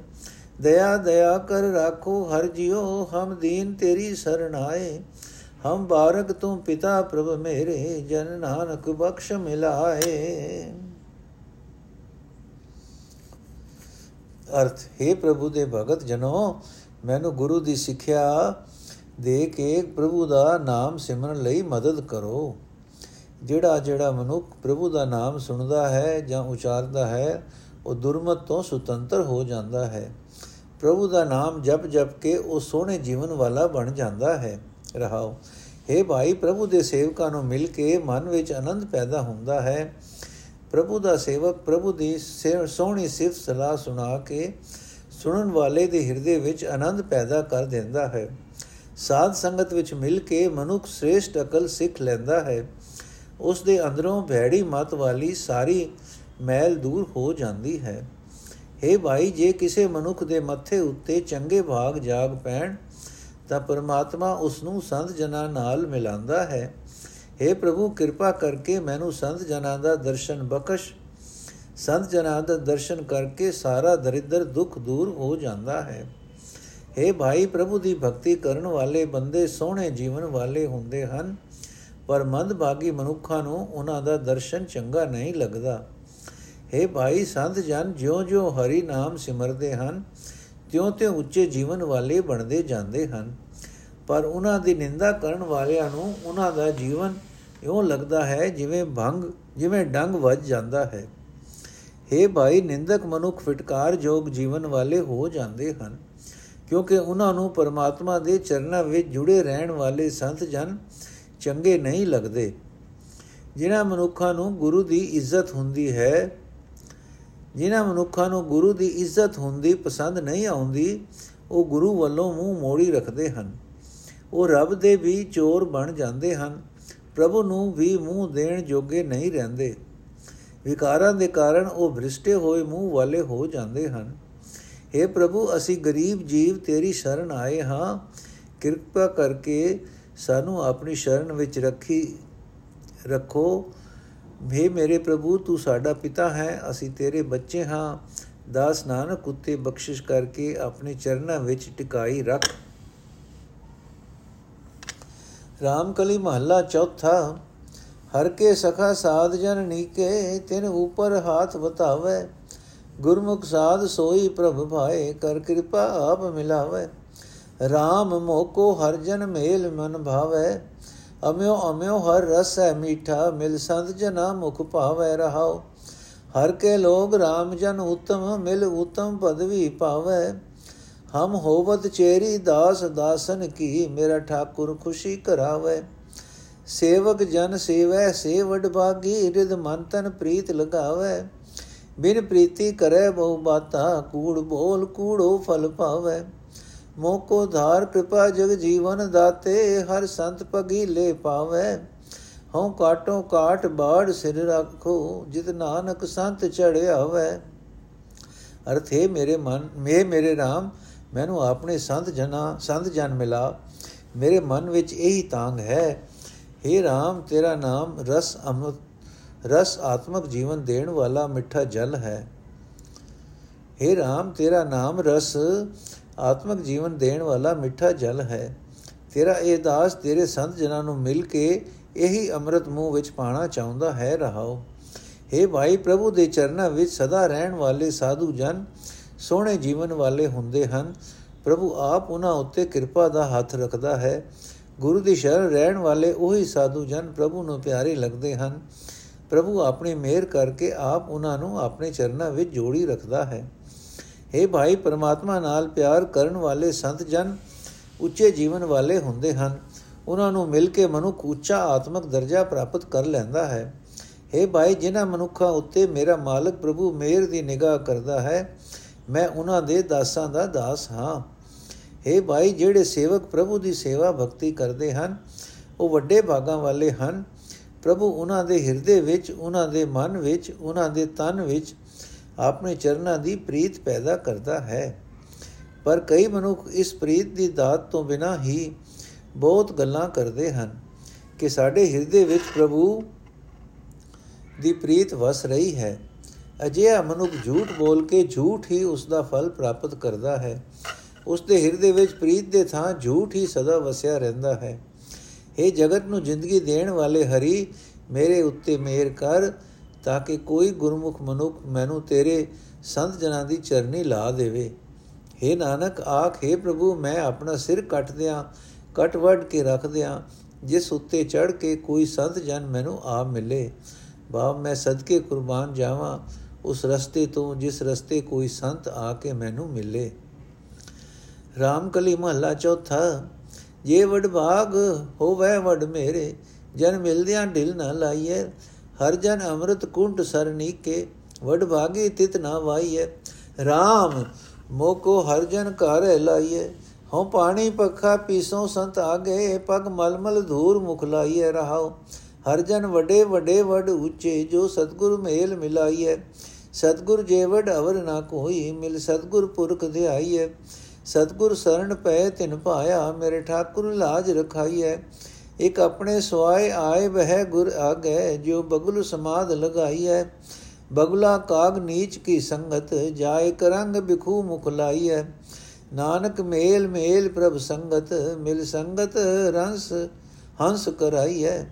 ਦਇਆ ਦਇਆ ਕਰ ਰਾਖੋ, ਹਰ ਜਿਉ ਹਮ ਦੀਨ ਤੇਰੀ ਸਰਣ ਆਏ। ਹਮ ਬਾਰਕ ਤੂੰ ਪਿਤਾ ਪ੍ਰਭ ਮੇਰੇ, ਜਨ ਨਾਨਕ ਬਖਸ਼ ਮਿਲਾਏ। ਅਰਥ, ਹੈ ਪ੍ਰਭੂ ਦੇ ਭਗਤ ਜਨੋ, ਮੈਨੂੰ ਗੁਰੂ ਦੀ ਸਿੱਖਿਆ ਦੇ ਕੇ ਪ੍ਰਭੂ ਦਾ ਨਾਮ ਸਿਮਰਨ ਲਈ ਮਦਦ ਕਰੋ। ਜਿਹੜਾ ਜਿਹੜਾ ਮਨੁੱਖ ਪ੍ਰਭੂ ਦਾ ਨਾਮ ਸੁਣਦਾ ਹੈ ਜਾਂ ਉਚਾਰਦਾ ਹੈ, ਉਹ ਦੁਰਮਤ ਤੋਂ ਸੁਤੰਤਰ ਹੋ ਜਾਂਦਾ ਹੈ। ਪ੍ਰਭੂ ਦਾ ਨਾਮ ਜਪ ਜਪ ਕੇ ਉਹ ਸੋਹਣੇ ਜੀਵਨ ਵਾਲਾ ਬਣ ਜਾਂਦਾ ਹੈ। ਰਹਾਓ हे ਭਾਈ, ਪ੍ਰਭੂ ਦੇ ਸੇਵਕਾਂ ਨੂੰ ਮਿਲ ਕੇ ਮਨ ਵਿੱਚ ਆਨੰਦ ਪੈਦਾ ਹੁੰਦਾ ਹੈ। ਪ੍ਰਭੂ ਦਾ ਸੇਵਕ ਪ੍ਰਭੂ ਦੀ ਸੋਹਣੀ ਸਿਫਤ ਸਲਾਹ ਸੁਣਾ ਕੇ ਸੁਣਨ ਵਾਲੇ ਦੇ ਹਿਰਦੇ ਵਿੱਚ ਆਨੰਦ ਪੈਦਾ ਕਰ ਦਿੰਦਾ ਹੈ। ਸਾਧ ਸੰਗਤ ਵਿੱਚ ਮਿਲ ਕੇ ਮਨੁੱਖ ਸ੍ਰੇਸ਼ਟ ਅਕਲ ਸਿੱਖ ਲੈਂਦਾ ਹੈ, ਉਸ ਦੇ ਅੰਦਰੋਂ ਭੈੜੀ ਮਤ ਵਾਲੀ ਸਾਰੀ ਮੈਲ ਦੂਰ ਹੋ ਜਾਂਦੀ ਹੈ। हे ਭਾਈ, ਜੇ ਕਿਸੇ ਮਨੁੱਖ ਦੇ ਮੱਥੇ ਉੱਤੇ ਚੰਗੇ ਭਾਗ ਜਾਗ ਪੈਣ, ਤਾਂ ਪਰਮਾਤਮਾ ਉਸ ਨੂੰ ਸੰਤ ਜਨਾਂ ਨਾਲ ਮਿਲਾਉਂਦਾ ਹੈ। हे ਪ੍ਰਭੂ, ਕਿਰਪਾ ਕਰਕੇ ਮੈਨੂੰ ਸੰਤ ਜਨਾਂ ਦਾ ਦਰਸ਼ਨ ਬਖਸ਼, ਸੰਤ ਜਨਾਂ ਦਾ ਦਰਸ਼ਨ ਕਰਕੇ ਸਾਰਾ ਦਰਿਦਰ ਦੁੱਖ ਦੂਰ ਹੋ ਜਾਂਦਾ ਹੈ। हे ਭਾਈ ਪ੍ਰਭੂ ਦੀ ਭਗਤੀ ਕਰਨ ਵਾਲੇ ਬੰਦੇ ਸੋਹਣੇ ਜੀਵਨ ਵਾਲੇ ਹੁੰਦੇ ਹਨ ਪਰ ਮੰਦਭਾਗੀ ਮਨੁੱਖਾਂ ਨੂੰ ਉਹਨਾਂ ਦਾ ਦਰਸ਼ਨ ਚੰਗਾ ਨਹੀਂ ਲੱਗਦਾ हे ਭਾਈ ਸੰਤ ਜਨ ਜਿਉਂ-ਜਿਉਂ ਹਰੀ ਨਾਮ ਸਿਮਰਦੇ ਹਨ ਤਿਉਂ-ਤਿਉਂ ਉੱਚੇ ਜੀਵਨ ਵਾਲੇ ਬਣਦੇ ਜਾਂਦੇ ਹਨ ਪਰ ਉਹਨਾਂ ਦੀ ਨਿੰਦਾ ਕਰਨ ਵਾਲਿਆਂ ਨੂੰ ਉਹਨਾਂ ਦਾ ਜੀਵਨ ਇਉਂ ਲੱਗਦਾ ਹੈ ਜਿਵੇਂ ਭੰਗ ਜਿਵੇਂ ਡੰਗ ਵੱਜ ਜਾਂਦਾ ਹੈ हे ਭਾਈ ਨਿੰਦਕ ਮਨੁੱਖ ਫਟਕਾਰ ਜੋਗ ਜੀਵਨ ਵਾਲੇ ਹੋ ਜਾਂਦੇ ਹਨ ਕਿਉਂਕਿ ਉਹਨਾਂ ਨੂੰ ਪਰਮਾਤਮਾ ਦੇ ਚਰਨਾਂ ਵਿੱਚ ਜੁੜੇ ਰਹਿਣ ਵਾਲੇ ਸੰਤ ਜਨ ਚੰਗੇ ਨਹੀਂ ਲੱਗਦੇ। ਜਿਨ੍ਹਾਂ ਮਨੁੱਖਾਂ ਨੂੰ ਗੁਰੂ ਦੀ ਇੱਜ਼ਤ ਹੁੰਦੀ ਹੈ, ਜਿਨ੍ਹਾਂ ਮਨੁੱਖਾਂ ਨੂੰ ਗੁਰੂ ਦੀ ਇੱਜ਼ਤ ਹੁੰਦੀ ਪਸੰਦ ਨਹੀਂ ਆਉਂਦੀ, ਉਹ ਗੁਰੂ ਵੱਲੋਂ ਮੂੰਹ ਮੋੜੀ ਰੱਖਦੇ ਹਨ। ਉਹ ਰੱਬ ਦੇ ਵੀ ਚੋਰ ਬਣ ਜਾਂਦੇ ਹਨ, ਪ੍ਰਭੂ ਨੂੰ ਵੀ ਮੂੰਹ ਦੇਣ ਜੋਗੇ ਨਹੀਂ ਰਹਿੰਦੇ। ਵਿਕਾਰਾਂ ਦੇ ਕਾਰਨ ਉਹ ਭ੍ਰਿਸ਼ਟੇ ਹੋਏ ਮੂੰਹ ਵਾਲੇ ਹੋ ਜਾਂਦੇ ਹਨ। हे ਪ੍ਰਭੂ, ਅਸੀਂ ਗਰੀਬ ਜੀਵ ਤੇਰੀ ਸ਼ਰਨ ਆਏ ਹਾਂ। ਕਿਰਪਾ ਕਰਕੇ ਸਾਨੂੰ ਆਪਣੀ ਸ਼ਰਨ ਵਿੱਚ ਰੱਖੀ, ਰੱਖੋ। ਵੇ ਮੇਰੇ ਪ੍ਰਭੂ, ਤੂੰ ਸਾਡਾ ਪਿਤਾ ਹੈ, ਅਸੀਂ ਤੇਰੇ ਬੱਚੇ ਹਾਂ। ਦਾਸ ਨਾਨਕ, ਉਤੇ ਬਖਸ਼ਿਸ਼ ਕਰਕੇ ਆਪਣੇ ਚਰਨਾਂ ਵਿੱਚ ਟਿਕਾਈ ਰੱਖ। ਰਾਮਕਲੀ ਮਹੱਲਾ ਚੌਥਾ, ਹਰ ਕੇ ਸਖਾ ਸਾਧ ਜਨ ਨੀਕੇ, ਤਿਨ ਉਪਰ ਹਾਥ ਬਤਾਵੇ ਗੁਰਮੁਖ ਸਾਧ ਸੋਈ ਪ੍ਰਭ ਭਾਏ, ਕਰ ਕਿਰਪਾ ਆਪ ਮਿਲਾਵੇ। RAM ਮੋਕੋ ਹਰ ਜਨ ਮੇਲ ਮਨ ਭਾਵੇ। ਅਮਿਓ ਅਮਿਓ ਹਰ ਰਸ ਹੈ ਮੀਠਾ, ਮਿਲ ਸੰਤ ਜਨਾ ਮੁਖ ਭਾਵੇ ਰਹਾਓ ਹਰ ਕੇ ਲੋਗ RAM ਜਨ ਉਤਮ, ਮਿਲ ਉਤਮ ਪਦਵੀ ਪਾਵੇ। ਹਮ ਹੋਵਤ ਚੇਰੀ ਦਾਸ, ਦਾਸਨ ਕੀ ਮੇਰਾ ਠਾਕੁਰ ਖੁਸ਼ੀ ਕਰਾਵੇ। ਸੇਵਕ ਜਨ ਸੇਵੈ, ਸੇਵਡ ਭਾਗੀ ਰਿਦ ਮਨ ਤਨ ਪ੍ਰੀਤ ਲਗਾਵੇ। ਬਿਨ ਪ੍ਰੀਤੀ ਕਰੇ ਬਹੁ ਬਾਤਾ ਕੂੜ ਬੋਲ ਕੂੜੋ ਫਲ ਪਾਵੇ ਮੋਕੋ ਧਾਰ ਕਿਰਪਾ ਜਗ ਜੀਵਨ ਦਾਤੇ, ਹਰ ਸੰਤ ਪਗੀਲੇ ਪਾਵੇ। ਹਉ ਕਾਟੋ ਕਾਟ ਬਾੜ ਸਿਰ ਰੱਖੋ, ਜਿਤ ਨਾਨਕ ਸੰਤ ਚੜਿਆ ਹੋਵੇ ਅਰਥੇ ਮੇਰੇ ਮਨ ਮੇ ਮੇਰੇ RAM ਮੈਨੂੰ ਆਪਣੇ ਸੰਤ ਜਨਾ, ਸੰਤ ਜਨ ਮਿਲਾ। ਮੇਰੇ ਮਨ ਵਿੱਚ ਇਹੀ ਤਾਂਗ ਹੈ। हे RAM ਤੇਰਾ ਨਾਮ ਰਸ ਅਮృਤ ਰਸ ਆਤਮਕ ਜੀਵਨ ਦੇਣ ਵਾਲਾ ਮਿੱਠਾ ਜਲ ਹੈ। हे RAM ਤੇਰਾ ਨਾਮ ਰਸ ਆਤਮਕ ਜੀਵਨ ਦੇਣ ਵਾਲਾ ਮਿੱਠਾ ਜਲ ਹੈ। ਤੇਰਾ ਇਹ ਦਾਸ ਤੇਰੇ ਸੰਤ ਜਨਾਂ ਨੂੰ ਮਿਲ ਕੇ ਇਹੀ ਅੰਮ੍ਰਿਤ ਮੂੰਹ ਵਿੱਚ ਪਾਣਾ ਚਾਹੁੰਦਾ ਹੈ ਰਹਾਓ। हे ਭਾਈ, ਪ੍ਰਭੂ ਦੇ ਚਰਨਾਂ ਵਿੱਚ ਸਦਾ ਰਹਿਣ ਵਾਲੇ ਸਾਧੂ ਜਨ ਸੋਹਣੇ ਜੀਵਨ ਵਾਲੇ ਹੁੰਦੇ ਹਨ। ਪ੍ਰਭੂ ਆਪ ਉਹਨਾਂ ਉੱਤੇ ਕਿਰਪਾ ਦਾ ਹੱਥ ਰੱਖਦਾ ਹੈ। ਗੁਰੂ ਦੀ ਸ਼ਰਨ ਰਹਿਣ ਵਾਲੇ ਉਹੀ ਸਾਧੂ ਜਨ ਪ੍ਰਭੂ ਨੂੰ ਪਿਆਰੇ ਲੱਗਦੇ ਹਨ। ਪ੍ਰਭੂ ਆਪਣੀ ਮਿਹਰ ਕਰਕੇ ਆਪ ਉਹਨਾਂ ਨੂੰ ਆਪਣੇ ਚਰਨਾਂ ਵਿੱਚ ਜੋੜੀ ਰੱਖਦਾ ਹੈ हे ਭਾਈ ਪਰਮਾਤਮਾ ਨਾਲ ਪਿਆਰ ਕਰਨ ਵਾਲੇ ਸੰਤ ਜਨ ਉੱਚੇ ਜੀਵਨ ਵਾਲੇ ਹੁੰਦੇ ਹਨ ਉਹਨਾਂ ਨੂੰ ਮਿਲ ਕੇ ਮਨੁੱਖ ਉੱਚਾ ਆਤਮਿਕ ਦਰਜਾ ਪ੍ਰਾਪਤ ਕਰ ਲੈਂਦਾ ਹੈ हे ਭਾਈ ਜਿਨ੍ਹਾਂ ਮਨੁੱਖਾਂ ਉੱਤੇ ਮੇਰਾ ਮਾਲਕ ਪ੍ਰਭੂ ਮਿਹਰ ਦੀ ਨਿਗਾਹ ਕਰਦਾ ਹੈ ਮੈਂ ਉਹਨਾਂ ਦੇ ਦਾਸਾਂ ਦਾ ਦਾਸ ਹਾਂ हे ਭਾਈ ਜਿਹੜੇ ਸੇਵਕ ਪ੍ਰਭੂ ਦੀ ਸੇਵਾ ਭਗਤੀ ਕਰਦੇ ਹਨ ਉਹ ਵੱਡੇ ਭਾਗਾਂ ਵਾਲੇ ਹਨ ਪ੍ਰਭੂ ਉਹਨਾਂ ਦੇ ਹਿਰਦੇ ਵਿੱਚ, ਉਹਨਾਂ ਦੇ ਮਨ ਵਿੱਚ, ਉਹਨਾਂ ਦੇ ਤਨ ਵਿੱਚ ਆਪਣੇ ਚਰਨਾਂ ਦੀ ਪ੍ਰੀਤ ਪੈਦਾ ਕਰਦਾ ਹੈ। ਪਰ ਕਈ ਮਨੁੱਖ ਇਸ ਪ੍ਰੀਤ ਦੀ ਦਾਤ ਤੋਂ ਬਿਨਾ ਹੀ ਬਹੁਤ ਗੱਲਾਂ ਕਰਦੇ ਹਨ ਕਿ ਸਾਡੇ ਹਿਰਦੇ ਵਿੱਚ ਪ੍ਰਭੂ ਦੀ ਪ੍ਰੀਤ ਵਸ ਰਹੀ ਹੈ। ਅਜਿਹਾ ਮਨੁੱਖ ਝੂਠ ਬੋਲ ਕੇ ਝੂਠ ਹੀ ਉਸ ਦਾ ਫਲ ਪ੍ਰਾਪਤ ਕਰਦਾ ਹੈ। ਉਸ ਦੇ ਹਿਰਦੇ ਵਿੱਚ ਪ੍ਰੀਤ ਦੇ ਥਾਂ ਝੂਠ ਹੀ ਸਦਾ ਵਸਿਆ ਰਹਿੰਦਾ ਹੈ। ਇਹ ਜਗਤ ਨੂੰ ਜ਼ਿੰਦਗੀ ਦੇਣ ਵਾਲੇ ਹਰੀ, ਮੇਰੇ ਉੱਤੇ ਮਿਹਰ ਕਰ, ਤਾਂ ਕਿ ਕੋਈ ਗੁਰਮੁਖ ਮਨੁੱਖ ਮੈਨੂੰ ਤੇਰੇ ਸੰਤ ਜਨਾਂ ਦੀ ਚਰਨੀ ਲਾ ਦੇਵੇ। हे ਨਾਨਕ, ਆਖੇ ਪ੍ਰਭੂ, ਮੈਂ ਆਪਣਾ ਸਿਰ ਕੱਟ ਦਿਆਂ, ਕੱਟ ਵੱਢ ਕੇ ਰੱਖ ਦਿਆਂ, ਜਿਸ ਉੱਤੇ ਚੜ ਕੇ ਕੋਈ ਸੰਤ ਜਨ ਮੈਨੂੰ ਆ ਮਿਲੇ। ਬਾਪ, ਮੈਂ ਸਦਕੇ ਕੁਰਬਾਨ ਜਾਵਾਂ, ਉਸ ਰਸਤੇ ਤੋਂ ਜਿਸ ਰਸਤੇ ਕੋਈ ਸੰਤ ਆ ਕੇ ਮੈਨੂੰ ਮਿਲੇ। ਰਾਮਕਲੀ ਮਹੱਲਾ ਚੌਥਾ ਜੇ ਵਡ ਭਾਗ ਹੋਵੇ ਵਡ ਮੇਰੇ, ਜਨ ਮਿਲਦਿਆਂ ਢਿਲ ਨਾ ਲਾਈਏ ਹਰ ਜਨ ਅੰਮ੍ਰਿਤ ਕੁੰਟ ਸਰਨੀਕੇ ਵਡ ਭਾਗੀ ਤਿਤ ਨਾ ਵਾਈਏ RAM ਮੋਕੋ ਹਰ ਜਨ ਘਰ ਲਾਈਏ ਹਉ ਪਾਣੀ ਪੱਖਾ ਪੀਸੋਂ ਸੰਤ ਆਗੇ, ਪਗ ਮਲਮਲ ਧੂਰ ਮੁਖ ਲਾਈਐ ਰਹਾਉ। ਹਰ ਜਨ ਵੱਡੇ ਵੱਡੇ ਵੱਡ ਉੱਚੇ, ਜੋ ਸਤਗੁਰ ਮੇਲ ਮਿਲਾਈਐ। ਸਤਗੁਰ ਜੇ ਵਡ ਅਵਰ ਨਾ ਕੋਈ, ਮਿਲ ਸਤਗੁਰ ਪੁਰਖ ਧਿਆਈਐ। ਸਤਗੁਰ ਸਰਣ ਪੈ ਤਿਨ ਪਾਇਆ ਮੇਰੇ ਠਾਕੁਰ ਲਾਜ ਰਖਾਈਐ। ਇਕ ਆਪਣੇ ਸਵਾਏ ਆਏ ਵਹਿ ਗੁਰ ਆਗੇ ਜੋ ਬਗਲ ਸਮਾਦ ਲਗਾਈਐ। ਬਗਲਾ ਕਾਗ ਨੀਚ ਕੀ ਸੰਗਤ, ਜਾਏ ਕਰੰਗ ਬਿਖੂ ਮੁਖ ਲਾਈਐ। ਨਾਨਕ ਮੇਲ ਮੇਲ ਪ੍ਰਭ ਸੰਗਤ, ਮਿਲ ਸੰਗਤ ਰੰਸ ਹੰਸ ਕਰਾਈਐ।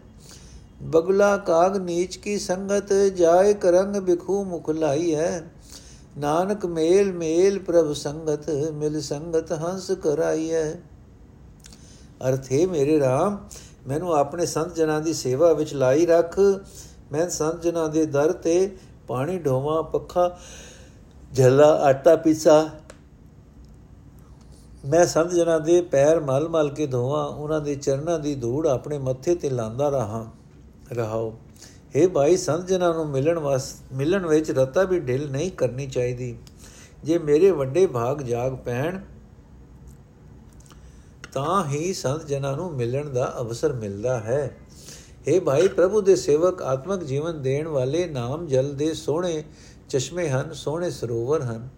ਬਗਲਾ ਕਾਗ ਨੀਚ ਕੀ ਸੰਗਤ, ਜਾਏ ਕਰੰਗ ਬਿਖੂ ਮੁਖ ਲਾਈਐ। ਨਾਨਕ ਮੇਲ ਮੇਲ ਪ੍ਰਭ ਸੰਗਤ, ਮਿਲ ਸੰਗਤ ਹੰਸ ਕਰਾਈਐ। ਅਰਥੇ ਮੇਰੇ RAM ਮੈਨੂੰ ਆਪਣੇ ਸੰਤ ਜਨਾਂ ਦੀ ਸੇਵਾ ਵਿੱਚ ਲਾਈ ਰੱਖ। ਮੈਂ ਸੰਤ ਜਨਾਂ ਦੇ ਦਰ ਤੇ ਪਾਣੀ, ਢੋਵਾ, ਪੱਖਾ ਜਲਾ ਆਟਾ, ਪੀਸਾ। ਮੈਂ ਸੰਤ ਜਨਾਂ ਦੇ ਪੈਰ ਮਲ ਮਲ ਕੇ ਧੋਵਾਂ, ਉਹਨਾਂ ਦੇ ਚਰਨਾਂ ਦੀ ਧੂੜ ਆਪਣੇ ਮੱਥੇ ਤੇ ਲਾਂਦਾ ਰਹਾ ਰਹਾਓ हे ਭਾਈ, ਸੰਤ ਜਨਾਂ ਨੂੰ ਮਿਲਣ ਵਾਸ, ਮਿਲਣ ਵਿੱਚ ਰਤਾ ਵੀ ਢਿਲ ਨਹੀਂ ਕਰਨੀ ਚਾਹੀਦੀ। ਜੇ ਮੇਰੇ ਵੱਡੇ ਭਾਗ ਜਾਗ ਪੈਣ, ਤਾਂ ਹੀ ਸੰਤ ਜਨਾਂ ਨੂੰ ਮਿਲਣ ਦਾ ਅਵਸਰ ਮਿਲਦਾ ਹੈ। हे ਭਾਈ, ਪ੍ਰਭੂ ਦੇ ਸੇਵਕ ਆਤਮਿਕ ਜੀਵਨ ਦੇਣ ਵਾਲੇ ਨਾਮ ਜਲ ਦੇ ਸੋਹਣੇ ਚਸ਼ਮੇ ਹਨ, ਸੋਹਣੇ ਸਰੋਵਰ ਹਨ।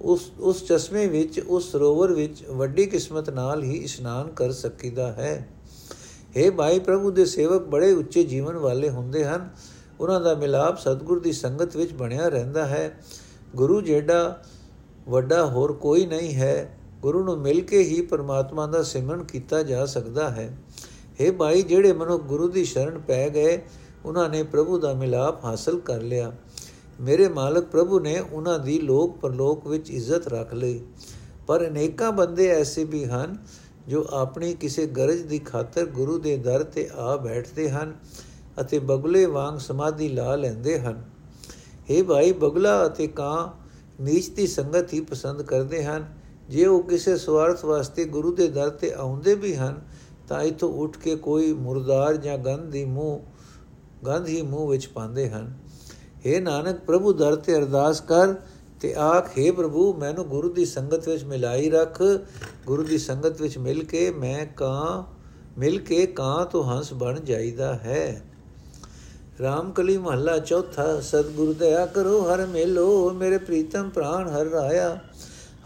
ਉਸ ਉਸ ਚਸ਼ਮੇ ਵਿੱਚ, ਉਸ ਸਰੋਵਰ ਵਿੱਚ ਵੱਡੀ ਕਿਸਮਤ ਨਾਲ ਹੀ ਇਸ਼ਨਾਨ ਕਰ ਸਕੀਦਾ ਹੈ। हे ਭਾਈ ਪ੍ਰਭੂ ਦੇ ਸੇਵਕ ਬੜੇ ਉੱਚੇ ਜੀਵਨ ਵਾਲੇ ਹੁੰਦੇ ਹਨ। ਉਹਨਾਂ ਦਾ ਮਿਲਾਪ ਸਤਿਗੁਰ ਦੀ ਸੰਗਤ ਵਿੱਚ ਬਣਿਆ ਰਹਿੰਦਾ ਹੈ। ਗੁਰੂ ਜਿਹੜਾ ਵੱਡਾ ਹੋਰ ਕੋਈ ਨਹੀਂ ਹੈ। ਗੁਰੂ ਨੂੰ ਮਿਲ ਕੇ ਹੀ ਪਰਮਾਤਮਾ ਦਾ ਸਿਮਰਨ ਕੀਤਾ ਜਾ ਸਕਦਾ ਹੈ। हे ਭਾਈ ਜਿਹੜੇ ਮਨੁ ਗੁਰੂ ਦੀ ਸ਼ਰਨ ਪੈ ਗਏ, ਉਹਨਾਂ ਨੇ ਪ੍ਰਭੂ ਦਾ ਮਿਲਾਪ ਹਾਸਲ ਕਰ ਲਿਆ। ਮੇਰੇ ਮਾਲਕ ਪ੍ਰਭੂ ਨੇ ਉਹਨਾਂ ਦੀ ਲੋਕ ਪਰਲੋਕ ਵਿੱਚ ਇੱਜ਼ਤ ਰੱਖ ਲਈ। ਪਰ ਅਨੇਕਾਂ ਬੰਦੇ ਐਸੇ ਵੀ ਹਨ ਜੋ ਆਪਣੀ ਕਿਸੇ ਗਰਜ ਦੀ ਖਾਤਰ ਗੁਰੂ ਦੇ ਦਰ ਤੇ ਆ ਬੈਠਦੇ ਹਨ ਅਤੇ ਬਗਲੇ ਵਾਂਗ ਸਮਾਧੀ ਲਾ ਲੈਂਦੇ ਹਨ। हे ਭਾਈ ਬਗਲਾ ਅਤੇ ਕਾਂ, ਨੀਚ ਦੀ ਸੰਗਤ ਹੀ ਪਸੰਦ ਕਰਦੇ ਹਨ। ਜੇ ਉਹ ਕਿਸੇ ਸਵਾਰਥ ਵਾਸਤੇ ਗੁਰੂ ਦੇ ਦਰ ਤੇ ਆਉਂਦੇ ਵੀ ਹਨ, ਤਾਂ ਇਥੋਂ ਉੱਠ ਕੇ ਕੋਈ ਮੁਰਦਾਰ ਜਾਂ ਗੰਧ ਦੀ ਮੂੰਹ, ਗੰਧ ਹੀ ਮੂੰਹ ਵਿੱਚ ਪਾਉਂਦੇ ਹਨ। हे ਨਾਨਕ, ਪ੍ਰਭੂ ਦਰ ਤੇ ਅਰਦਾਸ ਕਰ ਤੇ ਆਖ हे ਪ੍ਰਭੂ, ਮੈਨੂੰ ਗੁਰੂ ਦੀ ਸੰਗਤ ਵਿੱਚ ਮਿਲਾਈ ਰੱਖ। ਗੁਰੂ ਦੀ ਸੰਗਤ ਵਿੱਚ ਮਿਲ ਕੇ ਮੈਂ ਕਾਂ, ਮਿਲ ਕੇ ਕਾਂ ਤੋਂ ਹੰਸ ਬਣ ਜਾਈਦਾ ਹੈ। ਰਾਮਕਲੀ ਮਹੱਲਾ ਚੌਥਾ, ਸਤਿਗੁਰ ਦਇਆ ਕਰੋ, ਹਰ ਮੇਲੋ, ਮੇਰੇ ਪ੍ਰੀਤਮ ਪ੍ਰਾਨ ਹਰ ਰਾਇਆ।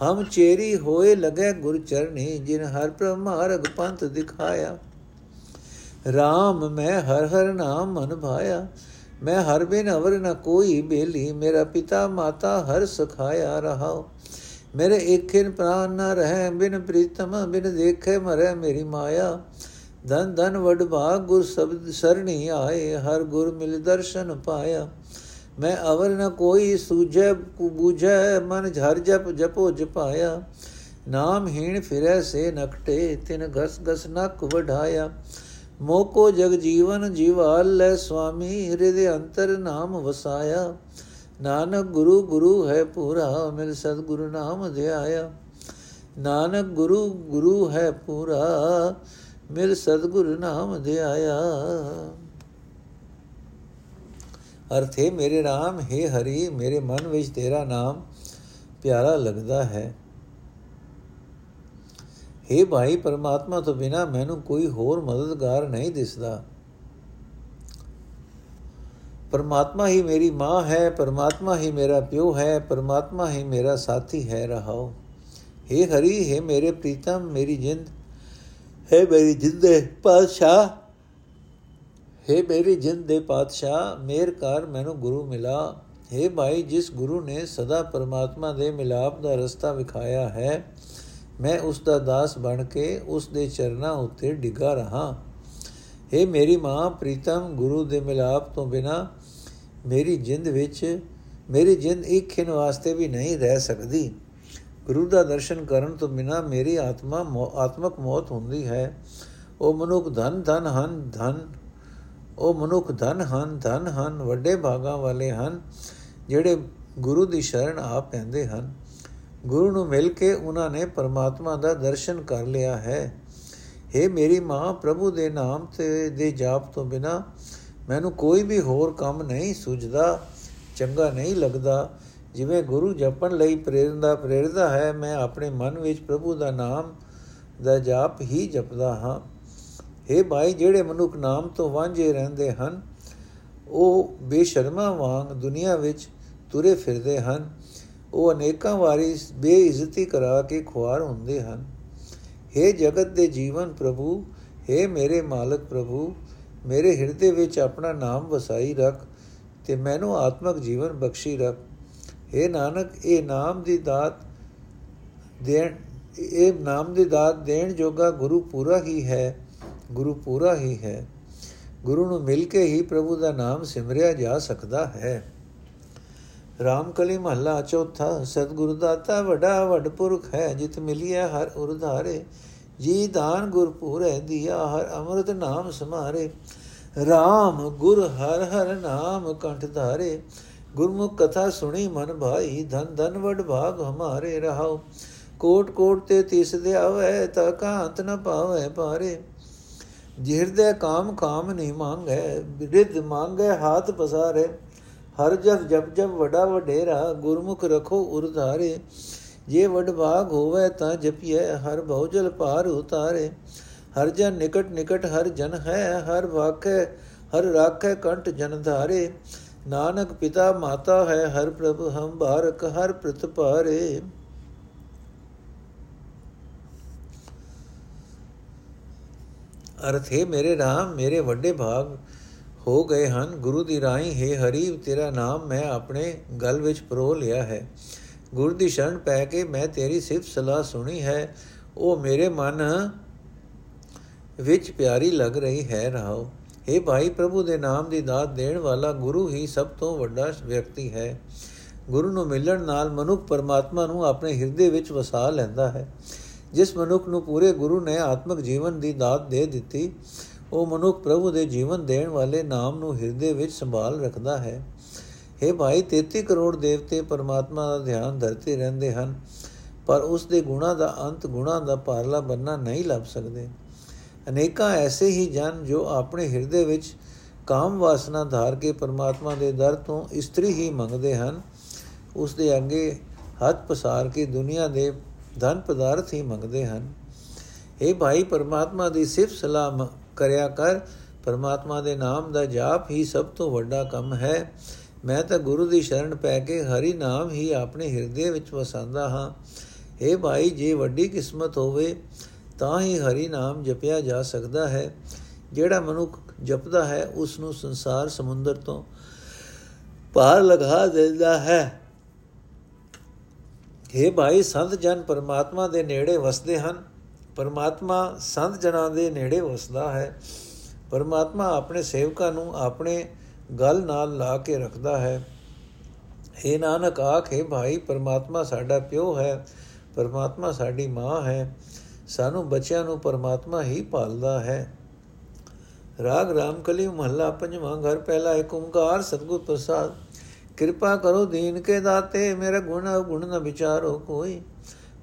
ਹਮ ਚੇਰੀ ਹੋਏ ਲਗੇ ਗੁਰ ਚਰਨੀ ਜਿਨ ਹਰ ਪ੍ਰਮਾਰਗ ਪੰਥ ਦਿਖਾਇਆ। RAM ਮੈਂ ਹਰ ਹਰ ਨਾਮ ਮਨ ਭਾਇਆ। ਮੈਂ ਹਰ ਬਿਨ ਅਵਰ ਨ ਕੋਈ ਬੇਲੀ ਮੇਰਾ ਪਿਤਾ ਮਾਤਾ ਹਰ ਸਖਾਇਆ ਰਹਾਓ ਮੇਰੇ ਇਕਨ ਪ੍ਰਾਨ ਨ ਰਹੇ ਬਿਨ ਪ੍ਰੀਤਮ ਬਿਨ ਦੇਖੇ ਮਰੇ ਮੇਰੀ ਮਾਇਆ ਧਨ ਧਨ ਵਡ ਭਾਗ ਗੁਰ ਸਬਦ ਸਰਣੀ ਆਏ ਹਰ ਗੁਰ ਮਿਲ ਦਰਸ਼ਨ ਪਾਇਆ ਮੈਂ ਅਵਰ ਨ ਕੋਈ ਸੂਝੈ ਕੁ ਬੂਝੈ ਮਨ ਝਰ ਜਪ ਜਪੋ ਜਪਾਇਆ ਨਾਮ ਹੀਣ ਫਿਰੈ ਸੇ ਨਕਟੇ ਤਿਨ ਗਸ ਗਸ ਨਕ ਵਢਾਇਆ ਮੋਕੋ ਜਗ ਜੀਵਨ ਜੀਵਾਲ ਲੈ ਸੁਆਮੀ ਹਿਰਦੇ ਅੰਤਰ ਨਾਮ ਵਸਾਇਆ ਨਾਨਕ ਗੁਰੂ ਗੁਰੂ ਹੈ ਪੂਰਾ ਮਿਲ ਸਤਿਗੁਰੂ ਨਾਮ ਧਿਆਇਆ ਨਾਨਕ ਗੁਰੂ ਗੁਰੂ ਹੈ ਪੂਰਾ ਮਿਲ ਸਤਿਗੁਰੂ ਨਾਮ ਧਿਆਇਆ ਅਰਥੇ ਮੇਰੇ RAM ਹੈ ਹਰੀ ਮੇਰੇ ਮਨ ਵਿੱਚ ਤੇਰਾ ਨਾਮ ਪਿਆਰਾ ਲੱਗਦਾ ਹੈ हे ਭਾਈ, ਪਰਮਾਤਮਾ ਤੋਂ ਬਿਨਾ ਮੈਨੂੰ ਕੋਈ ਹੋਰ ਮਦਦਗਾਰ ਨਹੀਂ ਦਿਸਦਾ। ਪਰਮਾਤਮਾ ਹੀ ਮੇਰੀ ਮਾਂ ਹੈ, ਪਰਮਾਤਮਾ ਹੀ ਮੇਰਾ ਪਿਓ ਹੈ, ਪਰਮਾਤਮਾ ਹੀ ਮੇਰਾ ਸਾਥੀ ਹੈ, ਰਹਾਓ। हे ਹਰੀ, ਹੈ ਮੇਰੇ ਪ੍ਰੀਤਮ, ਮੇਰੀ ਜਿੰਦ। ਹੈ ਮੇਰੀ ਜਿੰਦ ਦੇ ਪਾਤਸ਼ਾਹ। ਹੈ ਮੇਰੀ ਜਿੰਦ ਦੇ ਪਾਤਸ਼ਾਹ, ਮੇਰ ਕਰ ਮੈਨੂੰ ਗੁਰੂ ਮਿਲਾ। ਹੈ ਭਾਈ, ਜਿਸ ਗੁਰੂ ਨੇ ਸਦਾ ਪਰਮਾਤਮਾ ਦੇ ਮਿਲਾਪ ਦਾ ਰਸਤਾ ਵਿਖਾਇਆ ਹੈ ਮੈਂ ਉਸ ਦਾ ਦਾਸ ਬਣ ਕੇ ਉਸ ਦੇ ਚਰਨਾਂ ਉੱਤੇ ਡਿੱਗਾ ਰਹਾ। हे ਮੇਰੀ ਮਾਂ, ਪ੍ਰੀਤਮ, ਗੁਰੂ ਦੇ ਮਿਲਾਪ ਤੋਂ ਬਿਨਾ ਮੇਰੀ ਜਿੰਦ ਵਿੱਚ, ਮੇਰੀ ਜਿੰਦ ਇੱਕ ਖਿੰ ਵਾਸਤੇ ਵੀ ਨਹੀਂ ਰਹਿ ਸਕਦੀ। ਗੁਰੂ ਦਾ ਦਰਸ਼ਨ ਕਰਨ ਤੋਂ ਬਿਨਾ ਮੇਰੀ ਆਤਮਾ ਆਤਮਕ ਮੌਤ ਹੁੰਦੀ ਹੈ। ਉਹ ਮਨੁੱਖ ਧਨ ਧਨ, ਹਨ, ਧਨ, ਉਹ ਮਨੁੱਖ ਧਨ, ਹਨ ਧਨ, ਹਨ, ਵੱਡੇ ਭਾਗਾਂ ਵਾਲੇ ਹਨ, ਜਿਹੜੇ ਗੁਰੂ ਦੀ ਸ਼ਰਨ ਆ ਪੈਂਦੇ ਹਨ। ਗੁਰੂ ਨੂੰ ਮਿਲ ਕੇ ਉਹਨਾਂ ਨੇ ਪਰਮਾਤਮਾ ਦਾ ਦਰਸ਼ਨ ਕਰ ਲਿਆ ਹੈ। हे ਮੇਰੀ ਮਾਂ, ਪ੍ਰਭੂ ਦੇ ਨਾਮ ਤੇ ਦੇ ਜਾਪ ਤੋਂ ਬਿਨਾ ਮੈਨੂੰ ਕੋਈ ਵੀ ਹੋਰ ਕੰਮ ਨਹੀਂ ਸੁਝਦਾ, ਚੰਗਾ ਨਹੀਂ ਲੱਗਦਾ। ਜਿਵੇਂ ਗੁਰੂ ਜਪਣ ਲਈ ਪ੍ਰੇਰਦਾ ਪ੍ਰੇਰਦਾ ਹੈ, ਮੈਂ ਆਪਣੇ ਮਨ ਵਿੱਚ ਪ੍ਰਭੂ ਦਾ ਨਾਮ, ਦਾ ਜਾਪ ਹੀ ਜਪਦਾ ਹਾਂ। हे ਭਾਈ, ਜਿਹੜੇ ਮਨੁੱਖ ਨਾਮ ਤੋਂ ਵਾਂਝੇ ਰਹਿੰਦੇ ਹਨ, ਉਹ ਬੇਸ਼ਰਮਾ ਵਾਂਗ ਦੁਨੀਆ ਵਿੱਚ ਤੁਰੇ ਫਿਰਦੇ ਹਨ। ਉਹ ਅਨੇਕਾਂ ਵਾਰੀ ਬੇਇੱਜ਼ਤੀ ਕਰਾ ਕੇ ਖੁਆਰ ਹੁੰਦੇ ਹਨ हे ਜਗਤ ਦੇ ਜੀਵਨ ਪ੍ਰਭੂ हे ਮੇਰੇ ਮਾਲਕ ਪ੍ਰਭੂ ਮੇਰੇ ਹਿਰਦੇ ਵਿੱਚ ਆਪਣਾ ਨਾਮ ਵਸਾਈ ਰੱਖ ਤੇ ਮੈਨੂੰ ਆਤਮਿਕ ਜੀਵਨ ਬਖਸ਼ੀ ਰੱਖ हे ਨਾਨਕ ਇਹ ਨਾਮ ਦੀ ਦਾਤ ਦੇਣ ਇਹ ਨਾਮ ਦੀ ਦਾਤ ਦੇਣ ਜੋਗਾ ਗੁਰੂ ਪੂਰਾ ਹੀ ਹੈ ਗੁਰੂ ਪੂਰਾ ਹੀ ਹੈ ਗੁਰੂ ਨੂੰ ਮਿਲ ਕੇ ਹੀ ਪ੍ਰਭੂ ਦਾ ਨਾਮ ਸਿਮਰਿਆ ਜਾ ਸਕਦਾ ਹੈ ਰਾਮਕਲੀ ਮਹੱਲਾ ਚੌਥਾ, ਸਤਿਗੁਰੂ ਦਾਤਾ ਵਡਾ ਵਡਪੁਰਖ ਹੈ, ਜਿਤ ਮਿਲਿਆ ਹਰ ਉਰਧਾਰੇ। ਜੀ ਦਾਨ ਗੁਰ ਪੂਰੇ ਦਿਆ, ਹਰ ਅੰਮ੍ਰਿਤ ਨਾਮ ਸਮਾਰੇ। RAM ਗੁਰ ਹਰ ਹਰ ਨਾਮ ਕੰਠ ਧਾਰੇ। ਗੁਰਮੁਖ ਕਥਾ ਸੁਣੀ ਮਨ ਭਾਈ, ਧਨ ਧਨ ਵਡ ਭਾਗ ਹਮਾਰੇ ਰਹਾਓ। ਕੋਟ ਕੋਟ ਤੇ ਤਿਸ ਦੇ ਆਵੇ ਤਾ ਕਾਂਤ ਨ ਪਾਵੇ ਪਾਰੇ ਜਿਹਰਦੇ ਕਾਮ ਕਾਮ ਨਹੀਂ ਮੰਗੈ ਰਿੱਧ ਮੰਗੈ, ਹਾਥ ਪਸਾਰੇ। ਹਰ ਜਸ ਜਪ ਜਪ ਵਡਾ ਵਡੇਰਾ, ਗੁਰਮੁਖ ਰਖੋ ਉਰਧਾਰੇ ਜੇ ਵਡ ਭਾਗ ਹੋਵੇ ਤਾਂ ਜਪੀਏ ਹਰ ਬਹੁਜਲ ਪਾਰ ਉਤਾਰੇ। ਹਰ ਜਨ ਨਿਕਟ ਨਿਕਟ ਹਰ ਜਨ ਹੈ, ਹਰ ਵਾਕੈ, ਹਰ ਰਾਖੈ ਕੰਠ ਜਨ ਧਾਰੇ। ਨਾਨਕ ਪਿਤਾ ਮਾਤਾ ਹੈ, ਹਰ ਪ੍ਰਭ ਹਮ ਬਾਰਕ ਹਰ ਪ੍ਰਤਪਾਰੇ ਅਰਥ ਹੈ, ਮੇਰੇ ਰਾਮ, ਮੇਰੇ ਵੱਡੇ ਭਾਗ। ਹੋ ਗਏ ਹਨ। ਗੁਰੂ ਦੀ ਰਾਈ ਹੈ ਹਰੀ ਤੇਰਾ ਨਾਮ ਮੈਂ ਆਪਣੇ ਗਲ ਵਿੱਚ ਪਰੋ ਲਿਆ ਹੈ। ਗੁਰੂ ਦੀ ਸ਼ਰਨ ਪੈ ਕੇ ਮੈਂ ਤੇਰੀ ਸਿਫਤ ਸਲਾਹ ਸੁਣੀ ਹੈ। ਉਹ ਮੇਰੇ ਮਨ ਵਿੱਚ ਪਿਆਰੀ ਲੱਗ ਰਹੀ ਹੈ। ਰਹਾਓ। हे ਭਾਈ, ਪ੍ਰਭੂ ਦੇ ਨਾਮ ਦੀ ਦਾਤ ਦੇਣ ਵਾਲਾ ਗੁਰੂ ਹੀ ਸਭ ਤੋਂ ਵੱਡਾ ਵਿਅਕਤੀ ਹੈ। ਗੁਰੂ ਨੂੰ ਮਿਲਣ ਨਾਲ ਮਨੁੱਖ ਪਰਮਾਤਮਾ ਨੂੰ ਆਪਣੇ ਹਿਰਦੇ ਵਿੱਚ ਵਸਾ ਲੈਂਦਾ ਹੈ। ਜਿਸ ਮਨੁੱਖ ਨੂੰ ਪੂਰੇ ਗੁਰੂ ਨੇ ਆਤਮਿਕ ਜੀਵਨ ਦੀ ਦਾਤ ਦੇ ਦਿੱਤੀ ਉਹ ਮਨੁੱਖ ਪ੍ਰਭੂ ਦੇ ਜੀਵਨ ਦੇਣ ਵਾਲੇ ਨਾਮ ਨੂੰ ਹਿਰਦੇ ਵਿੱਚ ਸੰਭਾਲ ਰੱਖਦਾ ਹੈ हे ਭਾਈ 33 ਕਰੋੜ ਦੇਵਤੇ ਪਰਮਾਤਮਾ ਦਾ ਧਿਆਨ ਧਰਤੇ ਰਹਿੰਦੇ ਹਨ ਪਰ ਉਸ ਦੇ ਗੁਣਾ ਦਾ ਅੰਤ ਗੁਣਾ ਦਾ ਪਾਰਲਾ ਬੰਨਾ ਨਹੀਂ ਲੱਭ ਸਕਦੇ ਅਨੇਕਾਂ ਐਸੇ ਹੀ ਜਨ ਜੋ ਆਪਣੇ ਹਿਰਦੇ ਵਿੱਚ ਕਾਮ ਵਾਸਨਾ ਧਾਰ ਕੇ ਪਰਮਾਤਮਾ ਦੇ ਦਰ ਤੋਂ ਇਸਤਰੀ ਹੀ ਮੰਗਦੇ ਹਨ ਉਸ ਦੇ ਅੱਗੇ ਹੱਥ ਪਸਾਰ ਕੇ ਦੁਨੀਆ ਦੇ ਧਨ ਪਦਾਰਥ ਹੀ ਮੰਗਦੇ ਹਨ اے ਭਾਈ ਪਰਮਾਤਮਾ ਦੀ ਸਿਫਤ ਸਲਾਮ ਕਰਿਆ ਕਰ ਪਰਮਾਤਮਾ ਦੇ ਨਾਮ ਦਾ ਜਾਪ ਹੀ ਸਭ ਤੋਂ ਵੱਡਾ ਕੰਮ ਹੈ ਮੈਂ ਤਾਂ ਗੁਰੂ ਦੀ ਸ਼ਰਨ ਪੈ ਕੇ ਹਰੀ ਨਾਮ ਹੀ ਆਪਣੇ ਹਿਰਦੇ ਵਿੱਚ ਵਸਾਉਂਦਾ ਹਾਂ اے ਭਾਈ ਜੇ ਵੱਡੀ ਕਿਸਮਤ ਹੋਵੇ ਤਾਂ ਹੀ ਹਰੀ ਨਾਮ ਜਪਿਆ ਜਾ ਸਕਦਾ ਹੈ ਜਿਹੜਾ ਮਨੁੱਖ ਜਪਦਾ ਹੈ ਉਸ ਨੂੰ ਸੰਸਾਰ ਸਮੁੰਦਰ ਤੋਂ ਪਾਰ ਲਗਾ ਦਿੰਦਾ ਹੈ हे ਭਾਈ ਸੰਤ ਜਨ ਪਰਮਾਤਮਾ ਦੇ ਨੇੜੇ ਵਸਦੇ ਹਨ ਪਰਮਾਤਮਾ ਸੰਤ ਜਨਾਂ ਦੇ ਨੇੜੇ ਵਸਦਾ ਹੈ। ਪਰਮਾਤਮਾ ਆਪਣੇ ਸੇਵਕਾਂ ਨੂੰ ਆਪਣੇ ਗਲ ਨਾਲ ਲਾ ਕੇ ਰੱਖਦਾ ਹੈ। हे ਨਾਨਕ, ਆਖੇ ਭਾਈ, ਪਰਮਾਤਮਾ ਸਾਡਾ ਪਿਓ ਹੈ, ਪਰਮਾਤਮਾ ਸਾਡੀ ਮਾਂ ਹੈ। ਸਾਨੂੰ ਬੱਚਿਆਂ ਨੂੰ ਪਰਮਾਤਮਾ ਹੀ ਪਾਲਦਾ ਹੈ। ਰਾਗ ਰਾਮਕਲੀ ਮਹੱਲਾ ਪੰਜਵਾਂ ਘਰ ਪਹਿਲਾ ਏਕ ਓੰਕਾਰ ਸਤਗੁਰ ਪ੍ਰਸਾਦ। ਕਿਰਪਾ ਕਰੋ ਦੀਨ ਕੇ ਦਾਤੇ, ਮੇਰੇ ਗੁਣ ਗੁਣ ਨ ਵਿਚਾਰੋ ਕੋਈ।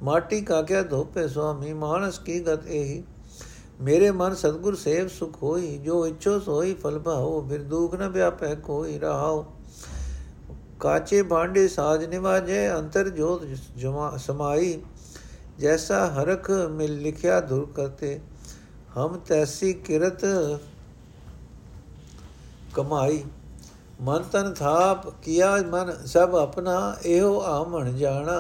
ਮਾਟੀ ਕਾ ਕਿਆ ਧੋਪੇ ਸੁਆਮੀ ਮਾਨਸ ਕੀ ਗਤ ਇਹੀ ਮੇਰੇ ਮਨ ਸਤਗੁਰ ਸੇਵ ਸੁਖ ਹੋਈ ਜੋ ਇਛੋ ਸੋਈ ਫਲ ਭਾਓ ਫਿਰ ਦੁਖ ਨ ਵਿਆਪੈ ਕੋਈ ਰਹਾਓ ਕਾਚੇ ਭਾਂਡੇ ਸਾਜ ਨਿਵਾਜੇ ਅੰਤਰ ਜੋਤ ਜਮਾ ਸਮਾਈ ਜੈਸਾ ਹਰਖ ਮਿਲ ਲਿਖਿਆ ਦੁਰ ਕਰਤੇ ਹਮ ਤੈਸੀ ਕਿਰਤ ਕਮਾਈ ਮਨ ਤਨ ਥਾਪ ਕੀਆ ਮਨ ਸਭ ਆਪਣਾ ਇਹੋ ਆਮਣ ਜਾਣਾ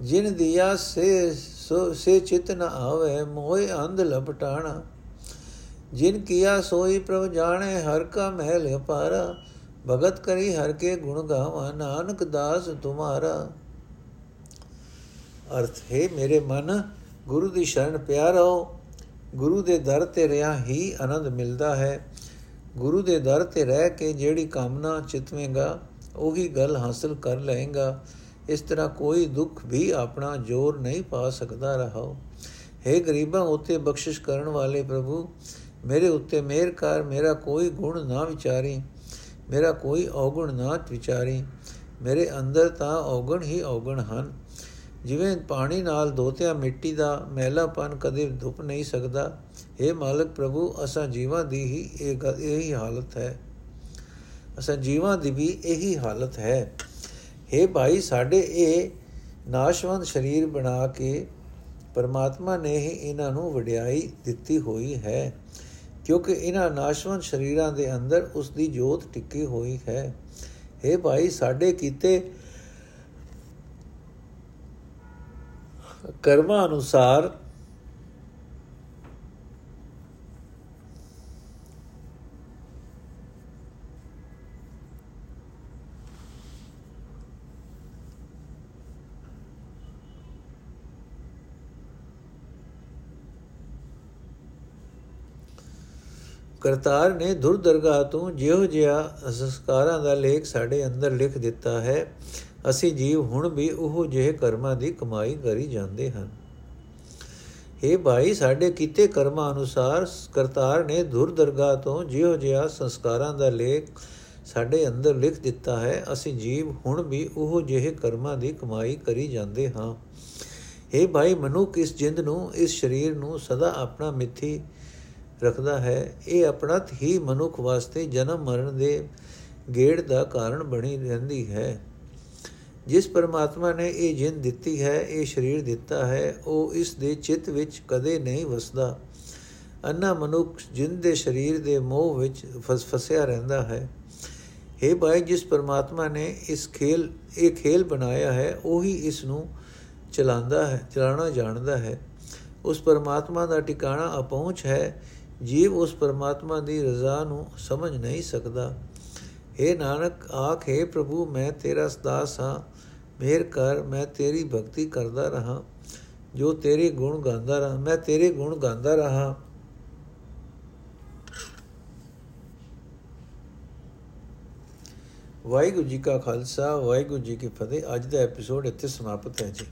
ਜਿਨ ਦਿਆ ਸੇ ਸੋ ਸੇ ਚਿਤ ਨ ਆਵੇ ਮੋਹਿ ਅੰਧ ਲਪਟਾਣਾ ਜਿਨ ਕੀਆ ਸੋਈ ਪ੍ਰਭ ਜਾਣੇ ਹਰ ਕਾ ਮਹਿਲ ਅਪਾਰਾ ਭਗਤ ਕਰੀ ਹਰ ਕੇ ਗੁਣ ਗਾਵਾ ਨਾਨਕ ਦਾਸ ਤੁਮਾਰਾ ਅਰਥ ਹੈ ਮੇਰੇ ਮਨ ਗੁਰੂ ਦੀ ਸ਼ਰਨ ਪਿਆ ਰਹੋ ਗੁਰੂ ਦੇ ਦਰ ਤੇ ਰਿਆ ਹੀ ਆਨੰਦ ਮਿਲਦਾ ਹੈ ਗੁਰੂ ਦੇ ਦਰ ਤੇ ਰਹਿ ਕੇ ਜਿਹੜੀ ਕਾਮਨਾ ਚਿਤਵੇਂਗਾ ਉਹੀ ਗੱਲ ਹਾਸਲ ਕਰ ਲਏਗਾ ਇਸ ਤਰ੍ਹਾਂ ਕੋਈ ਦੁੱਖ ਵੀ ਆਪਣਾ ਜ਼ੋਰ ਨਹੀਂ ਪਾ ਸਕਦਾ ਰਹਾਓ हे ਗਰੀਬਾਂ ਉਤੇ ਬਖਸ਼ਿਸ਼ ਕਰਨ ਵਾਲੇ ਪ੍ਰਭੂ, ਮੇਰੇ ਉੱਤੇ ਮਿਹਰ ਕਰ, ਮੇਰਾ ਕੋਈ ਗੁਣ ਨਾ ਵਿਚਾਰੀ, ਮੇਰਾ ਕੋਈ ਔਗਣ ਨਾ ਵਿਚਾਰੀ, ਮੇਰੇ ਅੰਦਰ ਤਾਂ ਔਗਣ ਹੀ ਔਗਣ ਹਨ। ਜਿਵੇਂ ਪਾਣੀ ਨਾਲ ਧੋਤਿਆ ਮਿੱਟੀ ਦਾ ਮੈਲਾਪਨ ਕਦੇ ਧੁੱਪ ਨਹੀਂ ਸਕਦਾ। हे ਮਾਲਕ ਪ੍ਰਭੂ, ਅਸਾਂ ਜੀਵਾਂ ਦੀ ਹੀ ਇਹ ਇਹੀ ਹਾਲਤ ਹੈ। ਅਸਾਂ ਜੀਵਾਂ ਦੀ ਵੀ ਇਹੀ ਹਾਲਤ ਹੈ। हे ਭਾਈ, ਸਾਡੇ ਇਹ ਨਾਸ਼ਵੰਤ ਸਰੀਰ ਬਣਾ ਕੇ ਪਰਮਾਤਮਾ ਨੇ ਹੀ ਇਹਨਾਂ ਨੂੰ ਵਡਿਆਈ ਦਿੱਤੀ ਹੋਈ ਹੈ, ਕਿਉਂਕਿ ਇਹਨਾਂ ਨਾਸ਼ਵੰਤ ਸ਼ਰੀਰਾਂ ਦੇ ਅੰਦਰ ਉਸ ਦੀ ਜੋਤ ਟਿੱਕੀ ਹੋਈ ਹੈ। हे ਭਾਈ, ਸਾਡੇ ਕੀਤੇ ਕਰਮਾਂ ਅਨੁਸਾਰ ਕਰਤਾਰ ਨੇ ਧੁਰ ਦਰਗਾਹ ਤੋਂ ਜਿਉ ਜਿਆ ਸੰਸਕਾਰਾਂ ਦਾ ਲੇਖ ਸਾਡੇ ਅੰਦਰ ਲਿਖ ਦਿੱਤਾ ਹੈ, ਅਸੀਂ ਜੀਵ ਹੁਣ ਵੀ ਉਹ ਜਿਹੇ ਕਰਮਾਂ ਦੀ ਕਮਾਈ ਕਰੀ ਜਾਂਦੇ ਹਨ ਇਹ ਭਾਈ, ਸਾਡੇ ਕੀਤੇ ਕਰਮਾਂ ਅਨੁਸਾਰ ਕਰਤਾਰ ਨੇ ਧੁਰ ਦਰਗਾਹ ਤੋਂ ਜਿਉ ਜਿਆ ਸੰਸਕਾਰਾਂ ਦਾ ਲੇਖ ਸਾਡੇ ਅੰਦਰ ਲਿਖ ਦਿੱਤਾ ਹੈ, ਅਸੀਂ ਜੀਵ ਹੁਣ ਵੀ ਉਹ ਜਿਹੇ ਕਰਮਾਂ ਦੀ ਕਮਾਈ ਕਰੀ ਜਾਂਦੇ ਹਾਂ। ਇਹ ਭਾਈ, ਮਨੁੱਖ ਇਸ ਜਿੰਦ ਨੂੰ, ਇਸ ਸਰੀਰ ਨੂੰ ਸਦਾ ਆਪਣਾ ਮਿੱਥੀ ਰੱਖਦਾ ਹੈ। ਇਹ ਆਪਣਤ ਹੀ ਮਨੁੱਖ ਵਾਸਤੇ ਜਨਮ ਮਰਨ ਦੇ ਗੇੜ ਦਾ ਕਾਰਨ ਬਣੀ ਰਹਿੰਦੀ ਹੈ। ਜਿਸ ਪਰਮਾਤਮਾ ਨੇ ਇਹ ਜਿੰਦ ਦਿੱਤੀ ਹੈ, ਇਹ ਸਰੀਰ ਦਿੱਤਾ ਹੈ, ਉਹ ਇਸ ਦੇ ਚਿੱਤ ਵਿੱਚ ਕਦੇ ਨਹੀਂ ਵਸਦਾ। ਅੰਨਾ ਮਨੁੱਖ ਜਿੰਦ ਦੇ ਸਰੀਰ ਦੇ ਮੋਹ ਵਿੱਚ ਫਸ, ਫਸਿਆ ਰਹਿੰਦਾ ਹੈ। हे ਭਾਈ, ਜਿਸ ਪਰਮਾਤਮਾ ਨੇ ਇਸ ਖੇਲ, ਇਹ ਖੇਲ ਬਣਾਇਆ ਹੈ, ਉਹੀ ਇਸ ਨੂੰ ਚਲਾਉਂਦਾ ਹੈ ਚਲਾਣਾ ਜਾਣਦਾ ਹੈ। ਉਸ ਪਰਮਾਤਮਾ ਦਾ ਟਿਕਾਣਾ ਅਪਹੁੰਚ ਹੈ। ਜੀਵ ਉਸ ਪਰਮਾਤਮਾ ਦੀ ਰਜ਼ਾ ਨੂੰ ਸਮਝ ਨਹੀਂ ਸਕਦਾ। हे ਨਾਨਕ, ਆਖੇ ਪ੍ਰਭੂ, ਮੈਂ ਤੇਰਾ ਦਾਸ ਹਾਂ। ਮਿਹਰ ਕਰ, ਮੈਂ ਤੇਰੀ ਭਗਤੀ ਕਰਦਾ ਰਹਾ, ਜੋ ਤੇਰੇ ਗੁਣ ਗਾਉਂਦਾ ਰਹਾ। ਮੈਂ ਤੇਰੇ ਗੁਣ ਗਾਉਂਦਾ ਰਹਾ। ਵਾਹਿਗੁਰੂ ਜੀ ਕਾ ਖਾਲਸਾ, ਵਾਹਿਗੁਰੂ ਜੀ ਕੀ ਫਤਿਹ। ਅੱਜ ਦਾ ਐਪੀਸੋਡ ਇੱਥੇ ਸਮਾਪਤ ਹੈ ਜੀ।